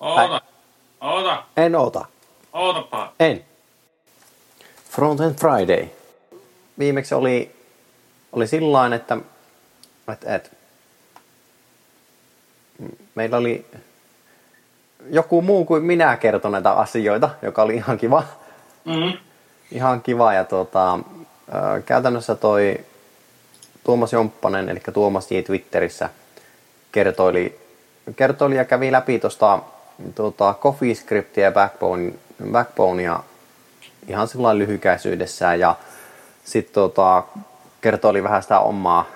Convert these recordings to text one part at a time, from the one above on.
Oota. Oota. En ota. Ootapa. En. Frontend Friday. Viimeksi oli, oli sillain, että, että, että meillä oli joku muu kuin minä kertoi näitä asioita, joka oli ihan kiva. Mm-hmm. Ihan kiva ja tuota, käytännössä toi Tuomas Jomppanen, eli Tuomas J. Twitterissä kertoili, kertoili ja kävi läpi tuosta tuota, CoffeeScriptia ja Backbone, Backbonea ihan sillä lyhykäisyydessään ja sitten tuota, kertoili vähän sitä omaa,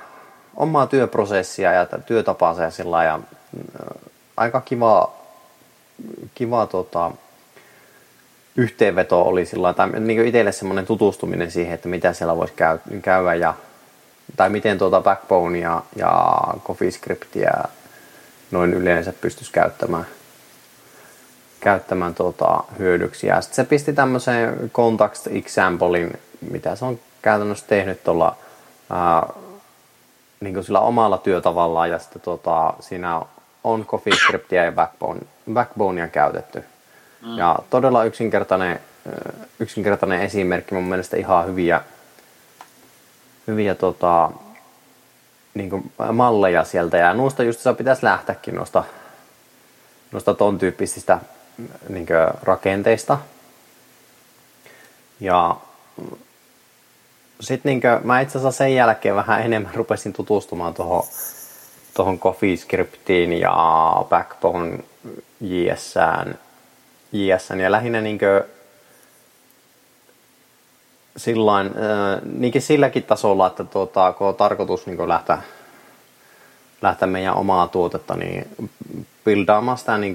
omaa työprosessia ja työtapansa ja sillä ja aika kiva, kiva tota, yhteenveto oli sillä tai niin itselle semmoinen tutustuminen siihen, että mitä siellä voisi käy, käydä ja tai miten tuota Backbone ja, ja CoffeeScriptia noin yleensä pystyisi käyttämään, käyttämään tuota hyödyksi. Ja sitten se pisti tämmöisen context examplein, mitä se on käytännössä tehnyt tuolla ää, niin sillä omalla työtavallaan ja sitten tuota, siinä on CoffeeScriptia ja Backbone, Backbonea käytetty. Mm. Ja todella yksinkertainen, yksinkertainen esimerkki, mun mielestä ihan hyviä, hyviä tota, niin kuin malleja sieltä. Ja noista just pitäisi lähteäkin noista, noista ton tyyppisistä niin rakenteista. Ja sitten niin mä itse asiassa sen jälkeen vähän enemmän rupesin tutustumaan tuohon tuohon CoffeeScriptiin ja Backbone JSään, JSään ja lähinnä niinkö sillain, äh, niinkin silläkin tasolla, että tuota, kun on tarkoitus niin lähteä, lähteä meidän omaa tuotetta, niin buildaamaan sitä niin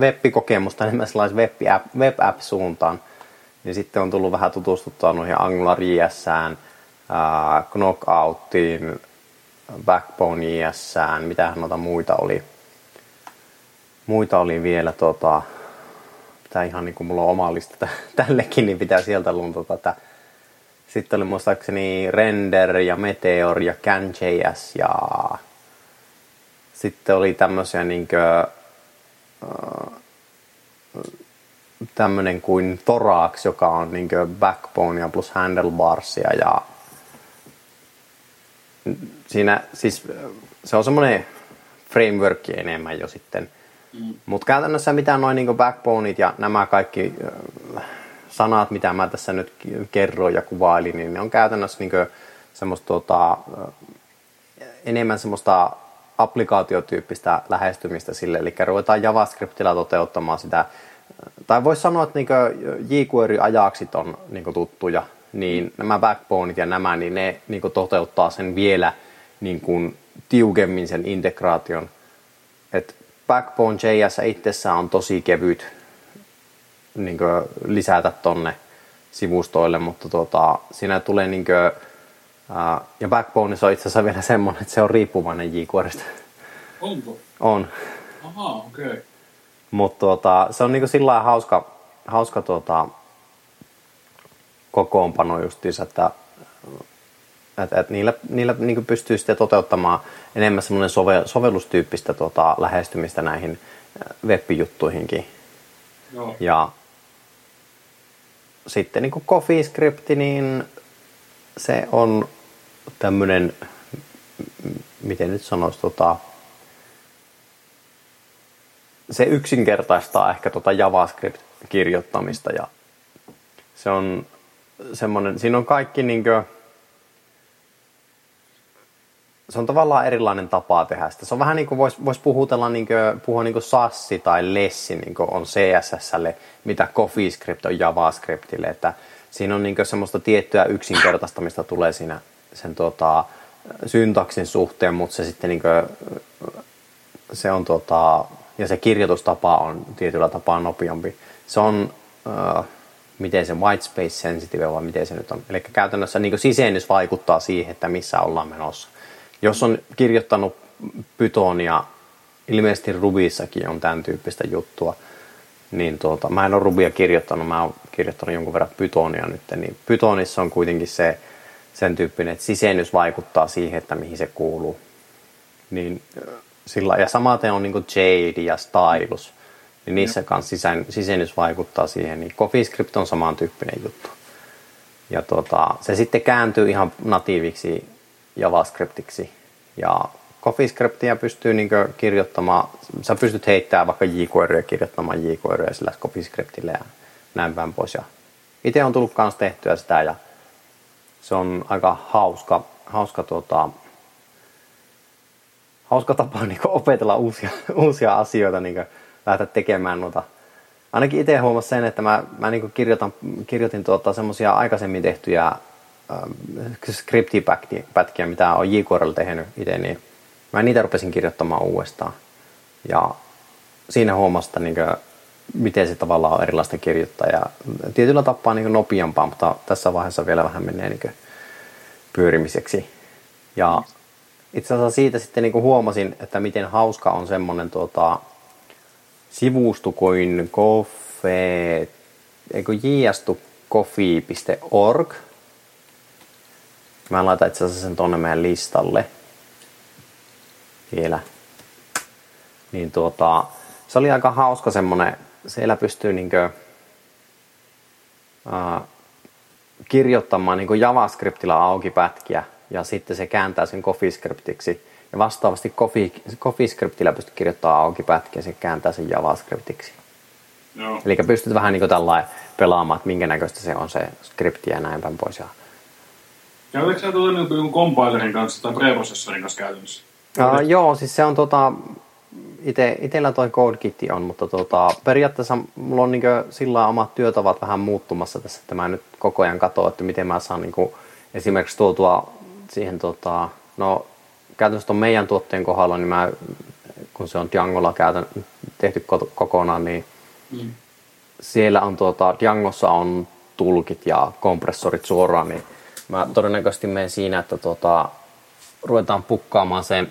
web-kokemusta enemmän sellaisen web-app, web-app-suuntaan, niin sitten on tullut vähän tutustuttua noihin Angular JSään, äh, Knockouttiin, Backbone JSään, mitähän noita muita oli. Muita oli vielä tota, pitää ihan niin kuin mulla on oma lista tällekin, niin pitää sieltä luntata tätä. Sitten oli muistaakseni Render ja Meteor ja CanJS ja sitten oli tämmöisiä niinkö tämmönen kuin Thorax, joka on backbone ja plus handlebarsia ja siinä siis se on semmoinen framework enemmän jo sitten. Mm. Mutta käytännössä mitä noin niin backboneit ja nämä kaikki sanat, mitä mä tässä nyt kerroin ja kuvailin, niin ne on käytännössä niin semmoista tota, enemmän semmoista applikaatiotyyppistä lähestymistä sille, eli ruvetaan JavaScriptilla toteuttamaan sitä, tai voisi sanoa, että niin jQuery-ajaksit on niin tuttuja, niin nämä backboneit ja nämä, niin ne niin toteuttaa sen vielä niin kuin tiukemmin sen integraation. Et Backbone JS itsessään on tosi kevyt niin lisätä tonne sivustoille, mutta tuota, siinä tulee niin kuin, ja Backbone on itse asiassa vielä semmoinen, että se on riippuvainen jQuerystä. Onko? On. Aha, okei. Okay. Mutta tuota, se on niin sillä hauska, hauska tuota, kokoonpano justiinsa, että, että, että niillä, niillä niin pystyy sitten toteuttamaan enemmän semmoinen sove, sovellustyyppistä tuota, lähestymistä näihin web-juttuihinkin. Joo. Ja sitten niin CoffeeScript, niin se on tämmöinen, miten nyt sanoisi, tota, se yksinkertaistaa ehkä tuota JavaScript-kirjoittamista ja se on semmoinen, siinä on kaikki niinkö, se on tavallaan erilainen tapa tehdä sitä. Se on vähän niin kuin voisi vois puhutella niin kuin, puhua niin kuin Sassi tai Lessi niin kuin on CSSlle, mitä CoffeeScript on JavaScriptille. Että siinä on niin kuin semmoista tiettyä yksinkertaistamista tulee siinä sen tota, syntaksin suhteen, mutta se sitten niin kuin, se on tota, ja se kirjoitustapa on tietyllä tapaa nopeampi. Se on, äh, miten se white space sensitive vai miten se nyt on. Eli käytännössä niin sisennys vaikuttaa siihen, että missä ollaan menossa. Jos on kirjoittanut Pythonia, ilmeisesti Rubissakin on tämän tyyppistä juttua, niin tuota, mä en ole Rubia kirjoittanut, mä oon kirjoittanut jonkun verran Pythonia nyt, niin Pythonissa on kuitenkin se sen tyyppinen, että sisennys vaikuttaa siihen, että mihin se kuuluu. Niin sillä, ja samaten on niin Jade ja Stylus, niin niissä kanssa sisään, sisennys vaikuttaa siihen, niin CoffeeScript on samantyyppinen juttu. Ja tota, se sitten kääntyy ihan natiiviksi JavaScriptiksi. Ja CoffeeScriptia pystyy niin kirjoittamaan, sä pystyt heittämään vaikka jQueryä kirjoittamaan jQueryä sillä CoffeeScriptille ja näin päin pois. Ja itse on tullut kanssa tehtyä sitä ja se on aika hauska, hauska, tuota, hauska tapa niin opetella uusia, uusia asioita, niin lähteä tekemään noita. Ainakin itse huomasin sen, että mä, mä niin kirjoitan, kirjoitin tuota, semmoisia aikaisemmin tehtyjä äh, skriptipätkiä, mitä on jQueryllä tehnyt itse, niin mä niitä rupesin kirjoittamaan uudestaan. Ja siinä huomasta, niin miten se tavallaan on erilaista kirjoittaa. Ja tietyllä tapaa niin nopeampaa, mutta tässä vaiheessa vielä vähän menee niin pyörimiseksi. Ja itse asiassa siitä sitten niin huomasin, että miten hauska on semmoinen tuota, sivusto kuin js.coffee.org. Mä laitan itse asiassa sen tonne meidän listalle vielä. Niin tuota, se oli aika hauska semmonen, siellä pystyy niinkö, ää, kirjoittamaan niin JavaScriptilla auki pätkiä ja sitten se kääntää sen CoffeeScriptiksi. Ja vastaavasti CoffeeScriptillä pystyy kirjoittamaan auki pätkiä ja se kääntää sen JavaScriptiksi. Joo. Eli pystyt vähän niin tällä pelaamaan, että minkä näköistä se on se skripti ja näin päin pois. Ja... Käytätkö sä tuota niin compilerin kanssa tai preprosessorin kanssa käytännössä? Uh, joo, siis se on tota, ite, itellä toi CodeKit on, mutta tota, periaatteessa mulla on niin sillä omat työtavat vähän muuttumassa tässä, että mä nyt koko ajan katson, että miten mä saan niin esimerkiksi tuotua siihen, tota, no käytännössä tuon meidän tuotteen kohdalla, niin mä, kun se on Djangolla käytän, tehty kokonaan, niin mm. siellä on tuota, Djangossa on tulkit ja kompressorit suoraan, niin mä todennäköisesti menen siinä, että tuota, ruvetaan pukkaamaan se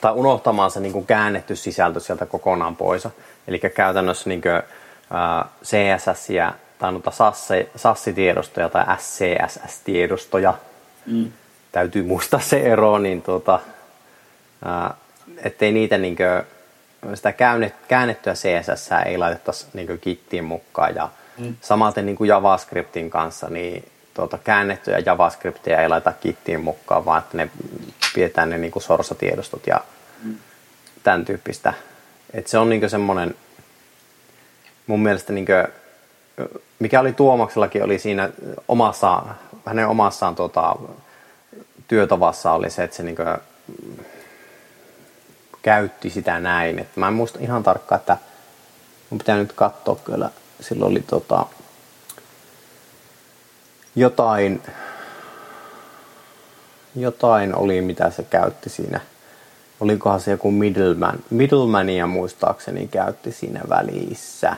tai unohtamaan se niin kuin käännetty sisältö sieltä kokonaan pois. Eli käytännössä niin kuin, ää, CSS tai noita SAS-tiedostoja tai SCSS-tiedostoja, mm. täytyy muistaa se ero, niin tuota, ää, ettei niitä niin kuin, sitä käännettyä CSS ei laitettaisi niin kittiin mukaan. Ja mm. samaten niin kuin JavaScriptin kanssa, niin tuota, käännettyjä JavaScriptia ei laita kittiin mukaan, vaan että ne pidetään ne niin kuin sorsatiedostot ja mm. tämän tyyppistä. Et se on niin semmoinen, mun mielestä niin kuin, mikä oli Tuomaksellakin oli siinä omassa, hänen omassaan tuota, työtavassa oli se, että se niin kuin, käytti sitä näin. Et mä en muista ihan tarkkaan, että mun pitää nyt katsoa kyllä. Silloin oli tota, jotain, jotain oli, mitä se käytti siinä. Olikohan se joku middleman, middlemania muistaakseni käytti siinä välissä,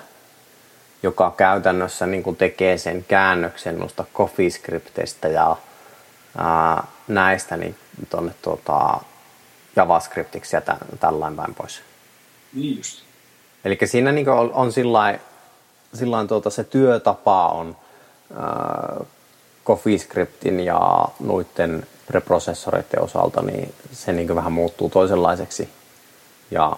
joka käytännössä niin kuin tekee sen käännöksen noista CoffeeScriptistä ja ää, näistä niin tuonne tuota, JavaScriptiksi ja tä, tällainen päin pois. Niin just. Eli siinä niin on, on sillain, sillain tuota, se työtapa on ää, CoffeeScriptin ja noiden preprosessoreiden osalta, niin se niin vähän muuttuu toisenlaiseksi. Ja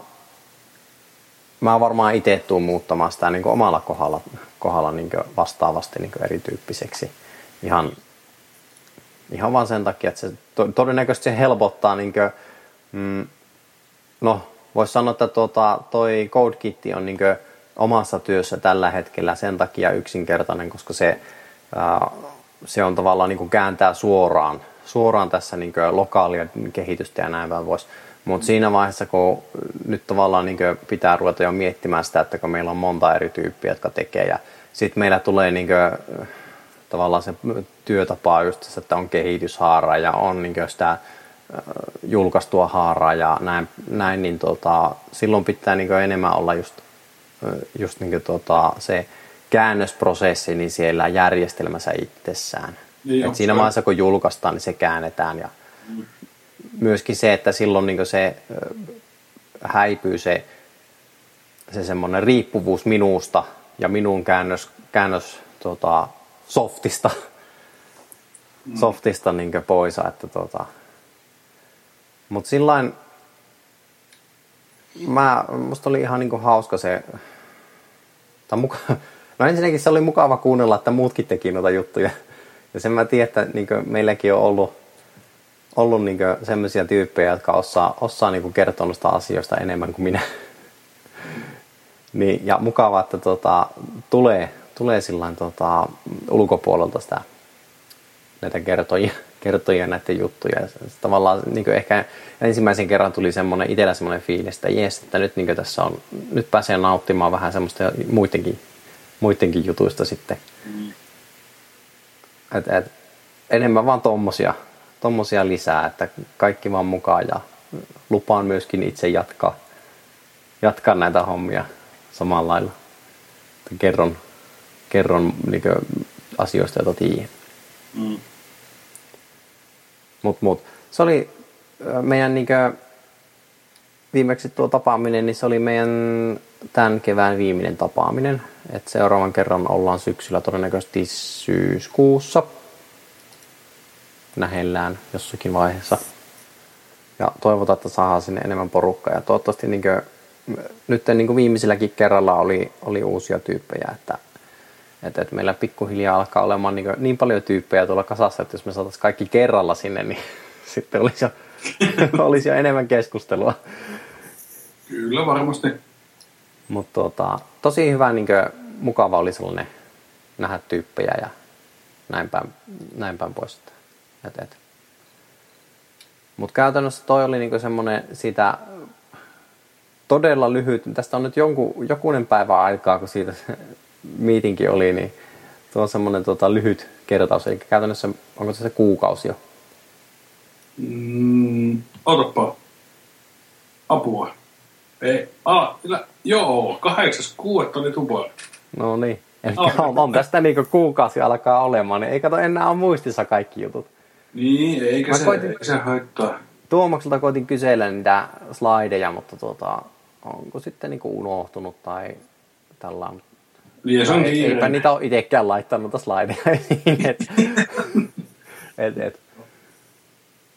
mä varmaan itse tuun muuttamaan sitä niin omalla kohdalla, kohdalla niin vastaavasti niin erityyppiseksi. Ihan, ihan vaan sen takia, että se todennäköisesti se helpottaa, niin kuin, mm, no voisi sanoa, että tuota, toi CodeKit on niin omassa työssä tällä hetkellä sen takia yksinkertainen, koska se ää, se on tavallaan niin kuin kääntää suoraan, suoraan tässä niin kuin lokaalia kehitystä ja näin päin voisi. Mutta siinä vaiheessa, kun nyt tavallaan niin pitää ruveta jo miettimään sitä, että kun meillä on monta eri tyyppiä, jotka tekee ja sitten meillä tulee niin kuin, tavallaan se työtapa just että on kehityshaara ja on niin sitä julkaistua haaraa ja näin, näin niin tota, silloin pitää niin enemmän olla just, just niin tota, se käännösprosessi niin siellä järjestelmässä itsessään. Niin Et siinä vaiheessa kun julkaistaan, niin se käännetään ja myöskin se, että silloin niin se häipyy se, se semmoinen riippuvuus minusta ja minun käännös, käännös tota, softista, mm. softista niin pois. Että, tota. Mutta sillain mä, musta oli ihan niinku hauska se, tai muka, no ensinnäkin se oli mukava kuunnella, että muutkin teki noita juttuja. Ja sen mä tiedän, että niinku meilläkin on ollut, ollut niinku sellaisia tyyppejä, jotka osaa, osaa niinku kertoa noista asioista enemmän kuin minä. niin, ja mukavaa, että tota, tulee, tulee sillain, tota, ulkopuolelta sitä näitä kertojia, kertojia näiden juttuja. Ja tavallaan niin ehkä ensimmäisen kerran tuli semmoinen, itsellä semmoinen fiilis, että jes, että nyt niin tässä on, nyt pääsee nauttimaan vähän semmoista muidenkin, muidenkin jutuista sitten. Mm. Et, et, enemmän vaan tommosia, tommosia lisää, että kaikki vaan mukaan ja lupaan myöskin itse jatkaa, jatkaa näitä hommia samalla lailla. Kerron, kerron niin asioista, joita tiedän. Mm. Mut, mut. Se oli meidän niinkö, viimeksi tuo tapaaminen, niin se oli meidän tämän kevään viimeinen tapaaminen. Et seuraavan kerran ollaan syksyllä todennäköisesti syyskuussa. Nähellään jossakin vaiheessa. Ja toivotaan, että saadaan sinne enemmän porukkaa. Ja toivottavasti niin kuin, nyt niin kuin viimeisilläkin kerralla oli, oli uusia tyyppejä, että, että, että meillä pikkuhiljaa alkaa olemaan niin, niin paljon tyyppejä tuolla kasassa, että jos me saataisiin kaikki kerralla sinne, niin sitten olisi jo, olisi jo enemmän keskustelua. Kyllä, varmasti. Mutta tota, tosi hyvä, niin kuin, mukava oli sellainen nähdä tyyppejä ja näin päin, näin päin pois. Mutta käytännössä toi oli niinku semmoinen sitä todella lyhyt, tästä on nyt jonkun, jokunen päivä aikaa, kun siitä miitinki oli, niin tuo on semmoinen tota, lyhyt kertaus, eli käytännössä onko se se kuukausi jo? Mm, otapa. Apua. Ei, a, kyllä, joo, kahdeksas kuuetta oli tupa. No niin. Eli oh. on, on tästä niinku kuukausi alkaa olemaan, niin ei kato enää ole muistissa kaikki jutut. Niin, eikä Mä se, koitin, eikä se haittaa. Tuomakselta koitin kysellä niitä slideja, mutta tuota, onko sitten niinku unohtunut tai tällä niin, se on ei, eipä niitä ole itsekään laittanut noita slideja. et, et, et.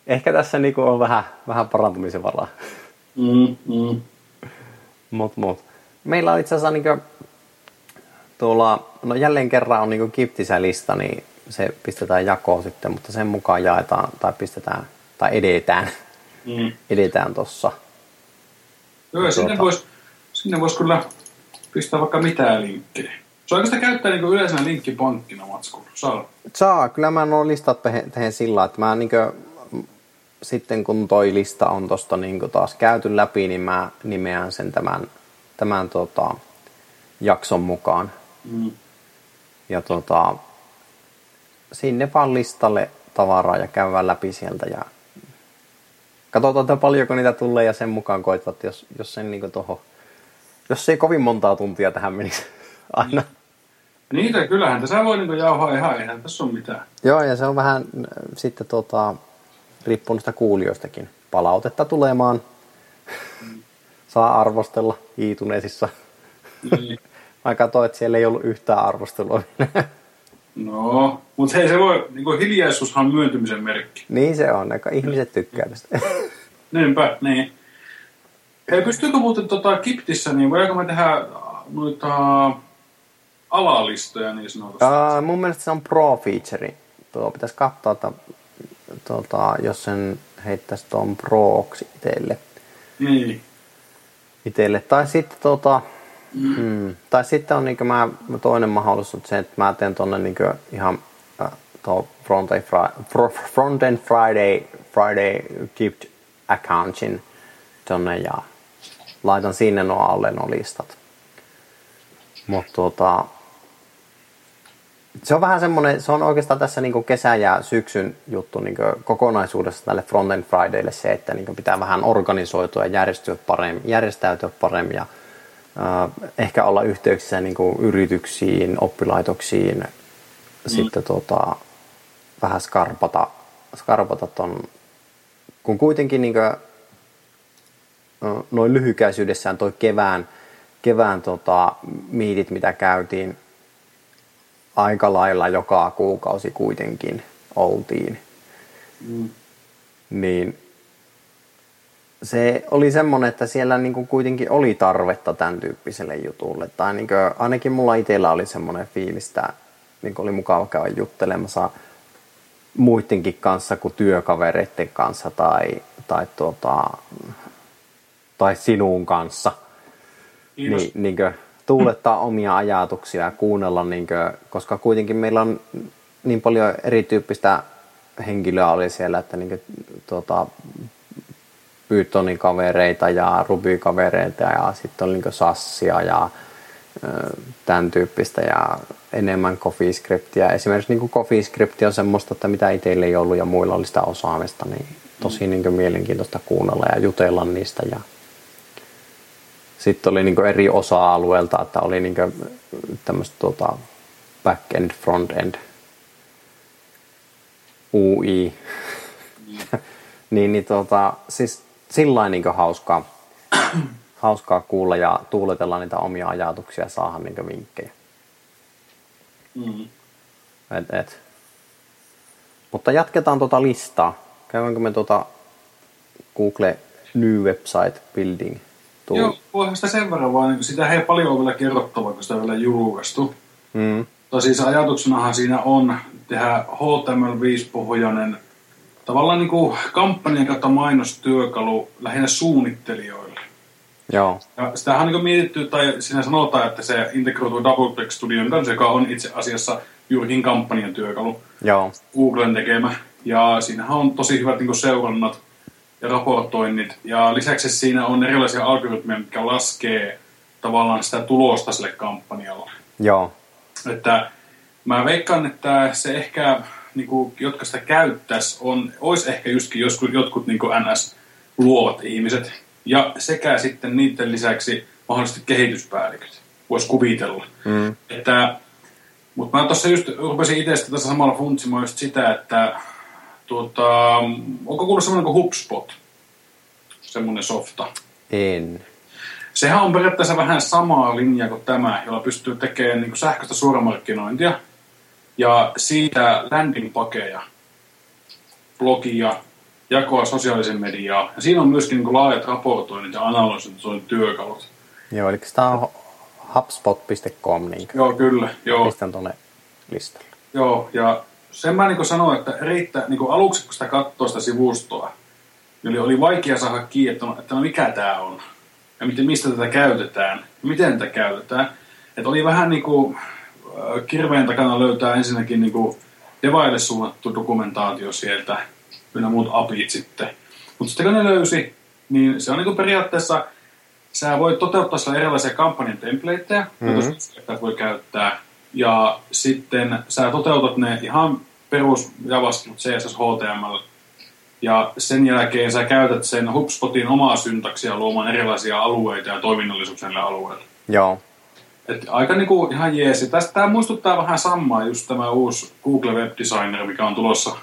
Ehkä tässä niinku on vähän, vähän parantumisen varaa. Mm, mm. Mut, mut. Meillä on itse asiassa niinku, tuolla, no jälleen kerran on niinku kiptisä lista, niin se pistetään jakoon sitten, mutta sen mukaan jaetaan tai pistetään tai edetään, mm. edetään tossa. Joo, ja sinne tuota- voisi sinne vois kyllä pistää vaikka mitään linkkejä. Saako sitä käyttää niin yleisenä linkkipankkina matskulla? Saa. Saa. Kyllä mä nuo listat tehen sillä, että mä niin kuin, sitten kun toi lista on tosta niin taas käyty läpi, niin mä nimeän sen tämän, tämän tota, jakson mukaan. Mm. Ja tota, sinne vaan listalle tavaraa ja käydään läpi sieltä ja katsotaan, että paljonko niitä tulee ja sen mukaan koetat, jos, jos sen niin toho, jos ei kovin montaa tuntia tähän menisi aina. Niitä kyllähän tässä voi niin jauhaa ihan, eihän tässä ole mitään. Joo, ja se on vähän äh, sitten tota, riippunut sitä kuulijoistakin. Palautetta tulemaan. Mm. Saa arvostella Iituneesissa. Niin. Mä katsoin, että siellä ei ollut yhtään arvostelua No, mutta hei se voi, niin kuin hiljaisuushan on myöntymisen merkki. Niin se on, aika ihmiset tykkää tästä. Niinpä, niin. Hei, pystyykö muuten tota Kiptissä, niin voidaanko me tehdä noita alalistoja niin sanotusti? Uh, mun mielestä se on pro-feature. Tuo pitäisi katsoa, että tuota, jos sen heittäisi tuon pro-oksi itselle. Niin. Itselle. Tai sitten tota, mm. Hmm, tai sitten on niin mä, toinen mahdollisuus se, että mä teen tuonne niin ihan äh, tuo front Friday, Friday Gift accountin tonne ja laitan sinne nuo alle nuo listat. Mutta tuota, se on vähän semmoinen, se on oikeastaan tässä niin kesän ja syksyn juttu niin kokonaisuudessa tälle Frontend Fridaylle se, että niin pitää vähän organisoitua ja järjestyä paremmin, järjestäytyä paremmin ja äh, ehkä olla yhteyksissä niin yrityksiin, oppilaitoksiin, mm. sitten tota, vähän skarpata, skarpata ton, kun kuitenkin niin kuin, noin lyhykäisyydessään toi kevään, kevään tota, miitit, mitä käytiin, aika lailla joka kuukausi kuitenkin oltiin. Mm. Niin se oli semmoinen, että siellä niin kuin kuitenkin oli tarvetta tämän tyyppiselle jutulle. Tai niin kuin, ainakin mulla itsellä oli semmoinen fiilis, että niin oli mukava käydä juttelemassa muidenkin kanssa kuin työkavereiden kanssa tai, tai, tuota, tai sinun kanssa. Niin, niin kuin, tuulettaa omia ajatuksia ja kuunnella, niin kuin, koska kuitenkin meillä on niin paljon erityyppistä henkilöä oli siellä, että niin kuin, tuota, Pythonin kavereita ja Ruby-kavereita ja sitten oli niin Sassia ja tämän tyyppistä ja enemmän CoffeeScriptia. Esimerkiksi niin CoffeeScript on semmoista, että mitä itsellä ei ollut ja muilla oli sitä osaamista, niin tosi niin mielenkiintoista kuunnella ja jutella niistä. Ja sitten oli niin eri osa-alueelta, että oli niin tämmöistä tuota back-end, front-end, UI. Mm. niin, niin tuota, siis sillä niin hauskaa, hauskaa kuulla ja tuuletella niitä omia ajatuksia ja saada niin vinkkejä. Mm. Et, et. Mutta jatketaan tuota listaa. Käydäänkö me tuota Google New Website Building Tuu. Joo, voihan sitä sen verran vaan, niin sitä ei paljon ole vielä kerrottavaa, kun sitä on vielä julkaistu. Mm. Tai siis ajatuksenahan siinä on tehdä HTML5-pohjainen tavallaan niin kuin kampanjan kautta mainostyökalu lähinnä suunnittelijoille. Joo. Ja sitähän on niin mietitty, tai siinä sanotaan, että se integroituu DoubleClick Studion kanssa, joka on itse asiassa juurikin kampanjan työkalu. Joo. Googlen tekemä. Ja siinähän on tosi hyvät niin seurannat ja raportoinnit. Ja lisäksi siinä on erilaisia algoritmeja, mitkä laskee tavallaan sitä tulosta sille kampanjalle. Joo. Että mä veikkaan, että se ehkä niin kuin, jotka sitä käyttäisi, on, olisi ehkä justkin joskus, jotkut niin kuin NS-luovat ihmiset. Ja sekä sitten niiden lisäksi mahdollisesti kehityspäälliköt. Voisi kuvitella. Mm. Että, mutta mä tuossa just rupesin itse tässä samalla funtsimaan just sitä, että tuota, onko kuullut semmoinen kuin HubSpot? Semmoinen softa. En. Sehän on periaatteessa vähän samaa linjaa kuin tämä, jolla pystyy tekemään niin sähköistä suoramarkkinointia ja siitä landing-pakeja, blogia, jakoa sosiaalisen mediaa. Ja siinä on myöskin niin laajat raportoinnit ja analysoinnit työkalut. Joo, eli tämä on hubspot.com. Niin joo, kyllä. Joo. Pistän tuonne listalle. Joo, ja sen mä niin sanoin, että riittää, niin aluksi kun sitä katsoo sitä sivustoa, niin oli vaikea saada kiinni, että, no, että no mikä tämä on. Ja miten, mistä tätä käytetään. Ja miten tätä käytetään. Että oli vähän niin kuin, kirveen takana löytää ensinnäkin niin kuin devaille suunnattu dokumentaatio sieltä, ynnä muut apit sitten. Mutta sitten kun ne löysi, niin se on niin kuin periaatteessa, sä voit toteuttaa sillä erilaisia kampanjan templateja, mm-hmm. joita voi käyttää. Ja sitten sä toteutat ne ihan perus JavaScript, CSS, HTML. Ja sen jälkeen sä käytät sen HubSpotin omaa syntaksia luomaan erilaisia alueita ja toiminnallisuuksia alueille. Joo. Et aika niinku ihan jeesi. Tästä tämä muistuttaa vähän samaa just tämä uusi Google Web Designer, mikä on tulossa.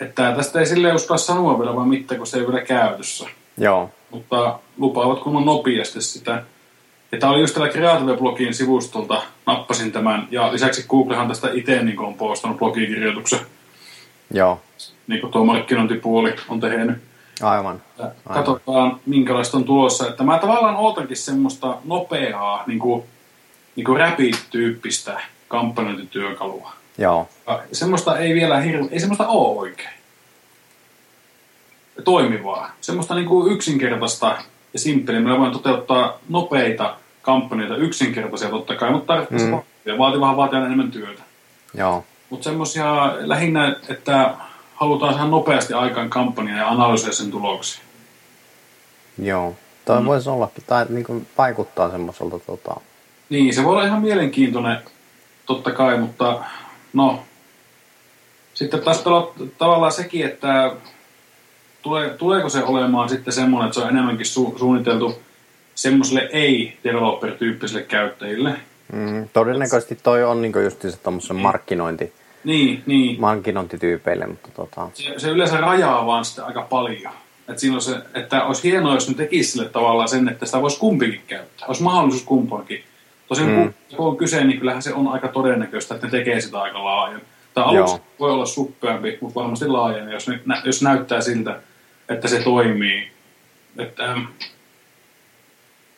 Että tästä ei sille uskalla sanoa vielä vaan mitään, kun se ei ole vielä käytössä. Joo. Mutta lupaavat kun nopeasti sitä. Ja tämä oli just tällä Creative-blogin sivustolta, nappasin tämän. Ja lisäksi Googlehan tästä itse niin on postannut blogikirjoituksen. Joo. Niin kuin tuo markkinointipuoli on tehnyt. Aivan. Aivan. Katsotaan, minkälaista on tulossa. Että mä tavallaan ootankin semmoista nopeaa, niin kuin niin kuin rapid-tyyppistä kampanjointityökalua. Joo. Ja semmoista ei vielä hirveä, ei semmoista ole oikein. Toimivaa. Semmoista niin kuin yksinkertaista ja simppeliä. Meillä voin toteuttaa nopeita kampanjoita, yksinkertaisia totta kai, mutta tarvitsee mm. ja vaativaa vaatii enemmän työtä. Joo. Mutta semmoisia lähinnä, että halutaan saada nopeasti aikaan kampanjaa ja analysoida sen tuloksia. Joo. Toi mm. voisi ollakin, tai niin kuin vaikuttaa semmoiselta tota, niin, se voi olla ihan mielenkiintoinen, totta kai, mutta no, sitten taas tavallaan sekin, että tule, tuleeko se olemaan sitten semmoinen, että se on enemmänkin su, suunniteltu semmoiselle ei-developer-tyyppisille käyttäjille. Mm, todennäköisesti toi on niin just se tuommoisen markkinointi, niin, niin. markkinointityypeille, mutta tota... se, se, yleensä rajaa vaan sitä aika paljon. Että, siinä se, että olisi hienoa, jos ne tekisi sille tavallaan sen, että sitä voisi kumpikin käyttää. Olisi mahdollisuus kumpaankin. Tosin mm. kun on kyse, niin kyllähän se on aika todennäköistä, että ne tekee sitä aika laajan. Tai aluksi Joo. voi olla suppeampi, mutta varmasti laajen, jos, ne, jos näyttää siltä, että se toimii että ähm,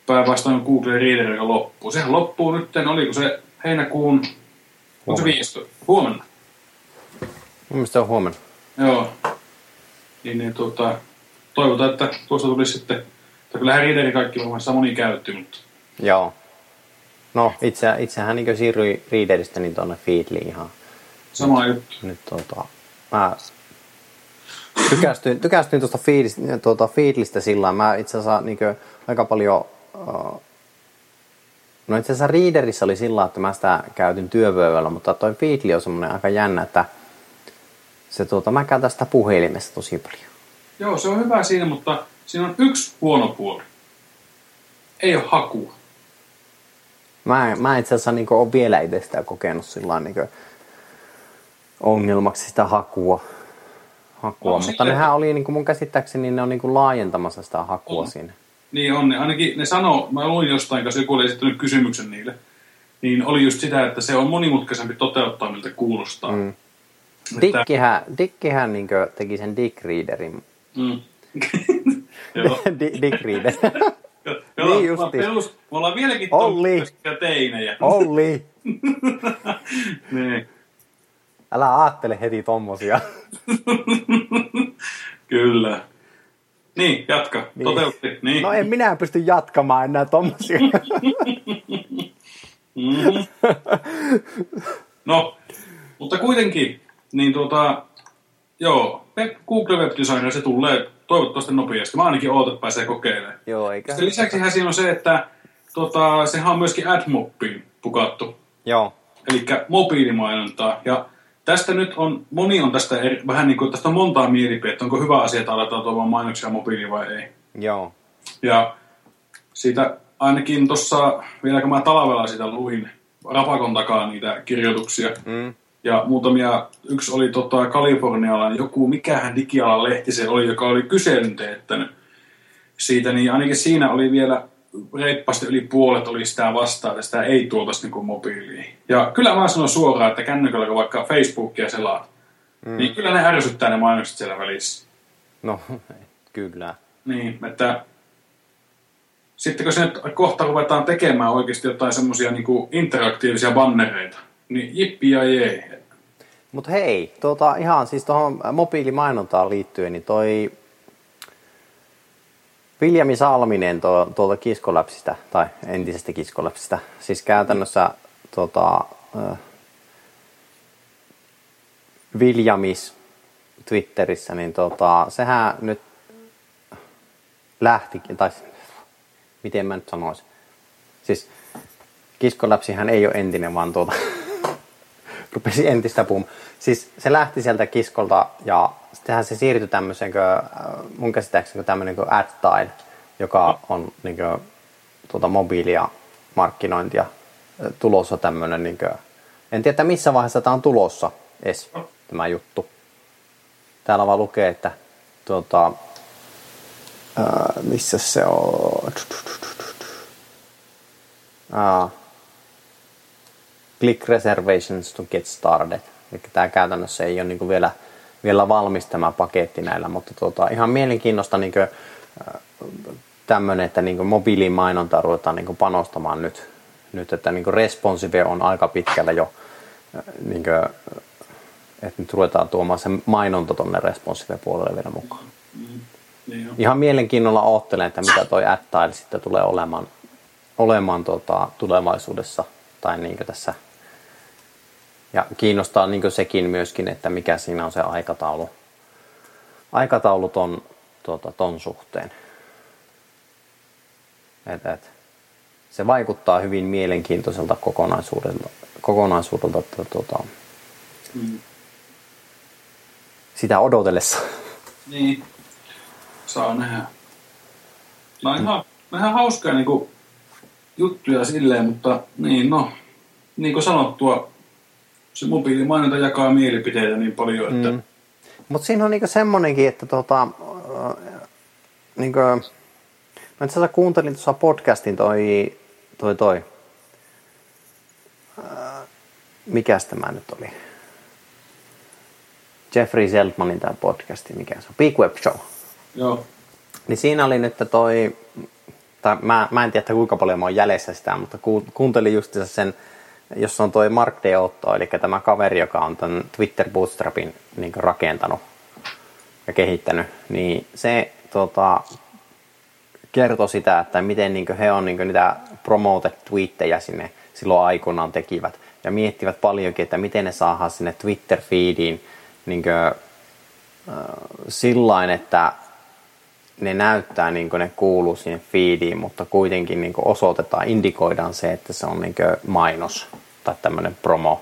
päinvastoin Google Reader, joka loppuu. Sehän loppuu nyt, oliko se heinäkuun, onko se 15? Huomenna. Mun mielestä on huomenna. Joo. Niin, niin tuota, toivotaan, että tuosta tulisi sitten, että kyllähän Readeri kaikki varmaan sitä moni käytti, mutta Joo. No, itse, itsehän niin siirryi Readeristä niin tuonne Feedliin ihan sama juttu. nyt tota, mä tykästyin, tykästyin tuosta Feedlistä, tuota Feedlistä sillä. Mä itse asiassa niin aika paljon, uh, no itse asiassa Readerissa oli sillä että mä sitä käytin työvöydellä, mutta toi Feedly on semmoinen aika jännä, että se tuota, mä käytän sitä puhelimesta tosi paljon. Joo, se on hyvä siinä, mutta siinä on yksi huono puoli. Ei ole hakua. Mä, mä itse asiassa niin ole vielä itse sitä kokenut sillä niin ongelmaksi sitä hakua. Hakua. No, Mutta sille- nehän oli niin kuin mun käsittääkseni ne on niin kuin laajentamassa sitä hakua On. siinä. Niin on, ne, ainakin ne sanoo, mä luin jostain kanssa, joku oli esittänyt kysymyksen niille, niin oli just sitä, että se on monimutkaisempi toteuttaa, miltä kuulostaa. Mm. Että- Dikkihän, Dikkihän niin teki sen Dick Readerin. Mm. Dick Reader. Joo, Niin me ollaan perus- Me ollaan vieläkin Olli. teinejä. Olli, niin, älä ajattele heti tommosia. kyllä. Niin, jatka. Niin. Toteutti. Niin. No en minä pysty jatkamaan enää tommosia. Mhm. No, mutta kuitenkin, niin tuota, joo, Google Web Designer, se tulee toivottavasti nopeasti. Mä ainakin ootan, että pääsee kokeilemaan. Joo, eikä. Sitten lisäksi siinä on se, että tota, sehän on myöskin AdMobbiin pukattu, Joo. eli mobiilimainontaa. Ja tästä nyt on, moni on tästä eri, vähän niin kuin, tästä on montaa mielipidettä, onko hyvä asia, että aletaan tuomaan mainoksia mobiiliin vai ei. Joo. Ja siitä ainakin tuossa, vielä kun mä talvella sitä luin rapakon takaa niitä kirjoituksia, Mm. ja muutamia, yksi oli tota Kalifornialainen, joku, mikähän digialan lehti se oli, joka oli kyselyn teettänyt siitä, niin ainakin siinä oli vielä reippaasti yli puolet oli sitä vastaan, että sitä ei tuotaisi niin mobiiliin. Ja kyllä mä sanon suoraan, että kännykällä kun vaikka Facebookia selaat, mm. niin kyllä ne ärsyttää ne mainokset siellä välissä. No, kyllä. Niin, että sitten kun se nyt kohta ruvetaan tekemään oikeasti jotain semmoisia niin interaktiivisia bannereita, niin jippi ja jee. Mutta hei, tuota, ihan siis tuohon mobiilimainontaan liittyen, niin toi Viljami Salminen tuo, tuolta Kiskoläpsistä, tai entisestä Kiskoläpsistä, siis käytännössä tuota, äh, Viljamis Twitterissä, niin tota, sehän nyt lähti, tai miten mä nyt sanoisin. Siis Kiskoläpsihän ei ole entinen, vaan tuota, rupesi entistä puhumaan. Siis se lähti sieltä kiskolta ja sittenhän se siirtyi tämmöiseen, äh, mun käsittääkseni tämmöinen kuin AdTile, joka on niin kuin, tuota mobiilia markkinointia äh, tulossa tämmöinen. Niin kuin, en tiedä missä vaiheessa tämä on tulossa edes tämä juttu. Täällä vaan lukee, että tuota, ää, missä se on? Click reservations to get started. Eli tämä käytännössä ei ole niin vielä, vielä valmis tämä paketti näillä, mutta tuota, ihan mielenkiinnosta niin tämmöinen, että niin mobiilimainontaa ruvetaan niin panostamaan nyt, nyt että niin responsive on aika pitkällä jo, niin kuin, että nyt ruvetaan tuomaan se mainonta tuonne responsive puolelle vielä mukaan. Niin on. Ihan mielenkiinnolla oottelen, että mitä toi AdTile sitten tulee olemaan, olemaan tuota, tulevaisuudessa tai niin tässä. Ja kiinnostaa niin sekin myöskin, että mikä siinä on se aikataulu, aikataulu ton, tuota, ton suhteen. Et, et, se vaikuttaa hyvin mielenkiintoiselta kokonaisuudelta, kokonaisuudelta että, tuota, Mm. sitä odotellessa. Niin. Saa nähdä. No ihan, ihan hauskaa niinku juttuja silleen, mutta niin no, niin kuin sanottua, se mobiilimainonta jakaa mielipiteitä niin paljon, että mm. Mutta siinä on niinku semmonenkin, että tota, äh, niinku, mä itse asiassa kuuntelin tuossa podcastin toi, toi, toi äh, mikäs tämä nyt oli? Jeffrey Zeltmanin tämä podcasti, mikä se on? Big Web Show. joo. Niin siinä oli nyt toi, tai mä, mä en tiedä kuinka paljon mä oon jäljessä sitä, mutta kuuntelin just sen, jos on toi Mark Deotto, eli tämä kaveri, joka on tämän Twitter Bootstrapin niin rakentanut ja kehittänyt, niin se tota, kertoi sitä, että miten niin he on niin niitä promoted tweettejä sinne silloin aikoinaan tekivät ja miettivät paljonkin, että miten ne saadaan sinne Twitter-feediin niin kuin, äh, sillain, että ne näyttää niin kuin ne kuuluu siihen feediin, mutta kuitenkin niin kuin osoitetaan, indikoidaan se, että se on niin kuin mainos tai tämmöinen promo.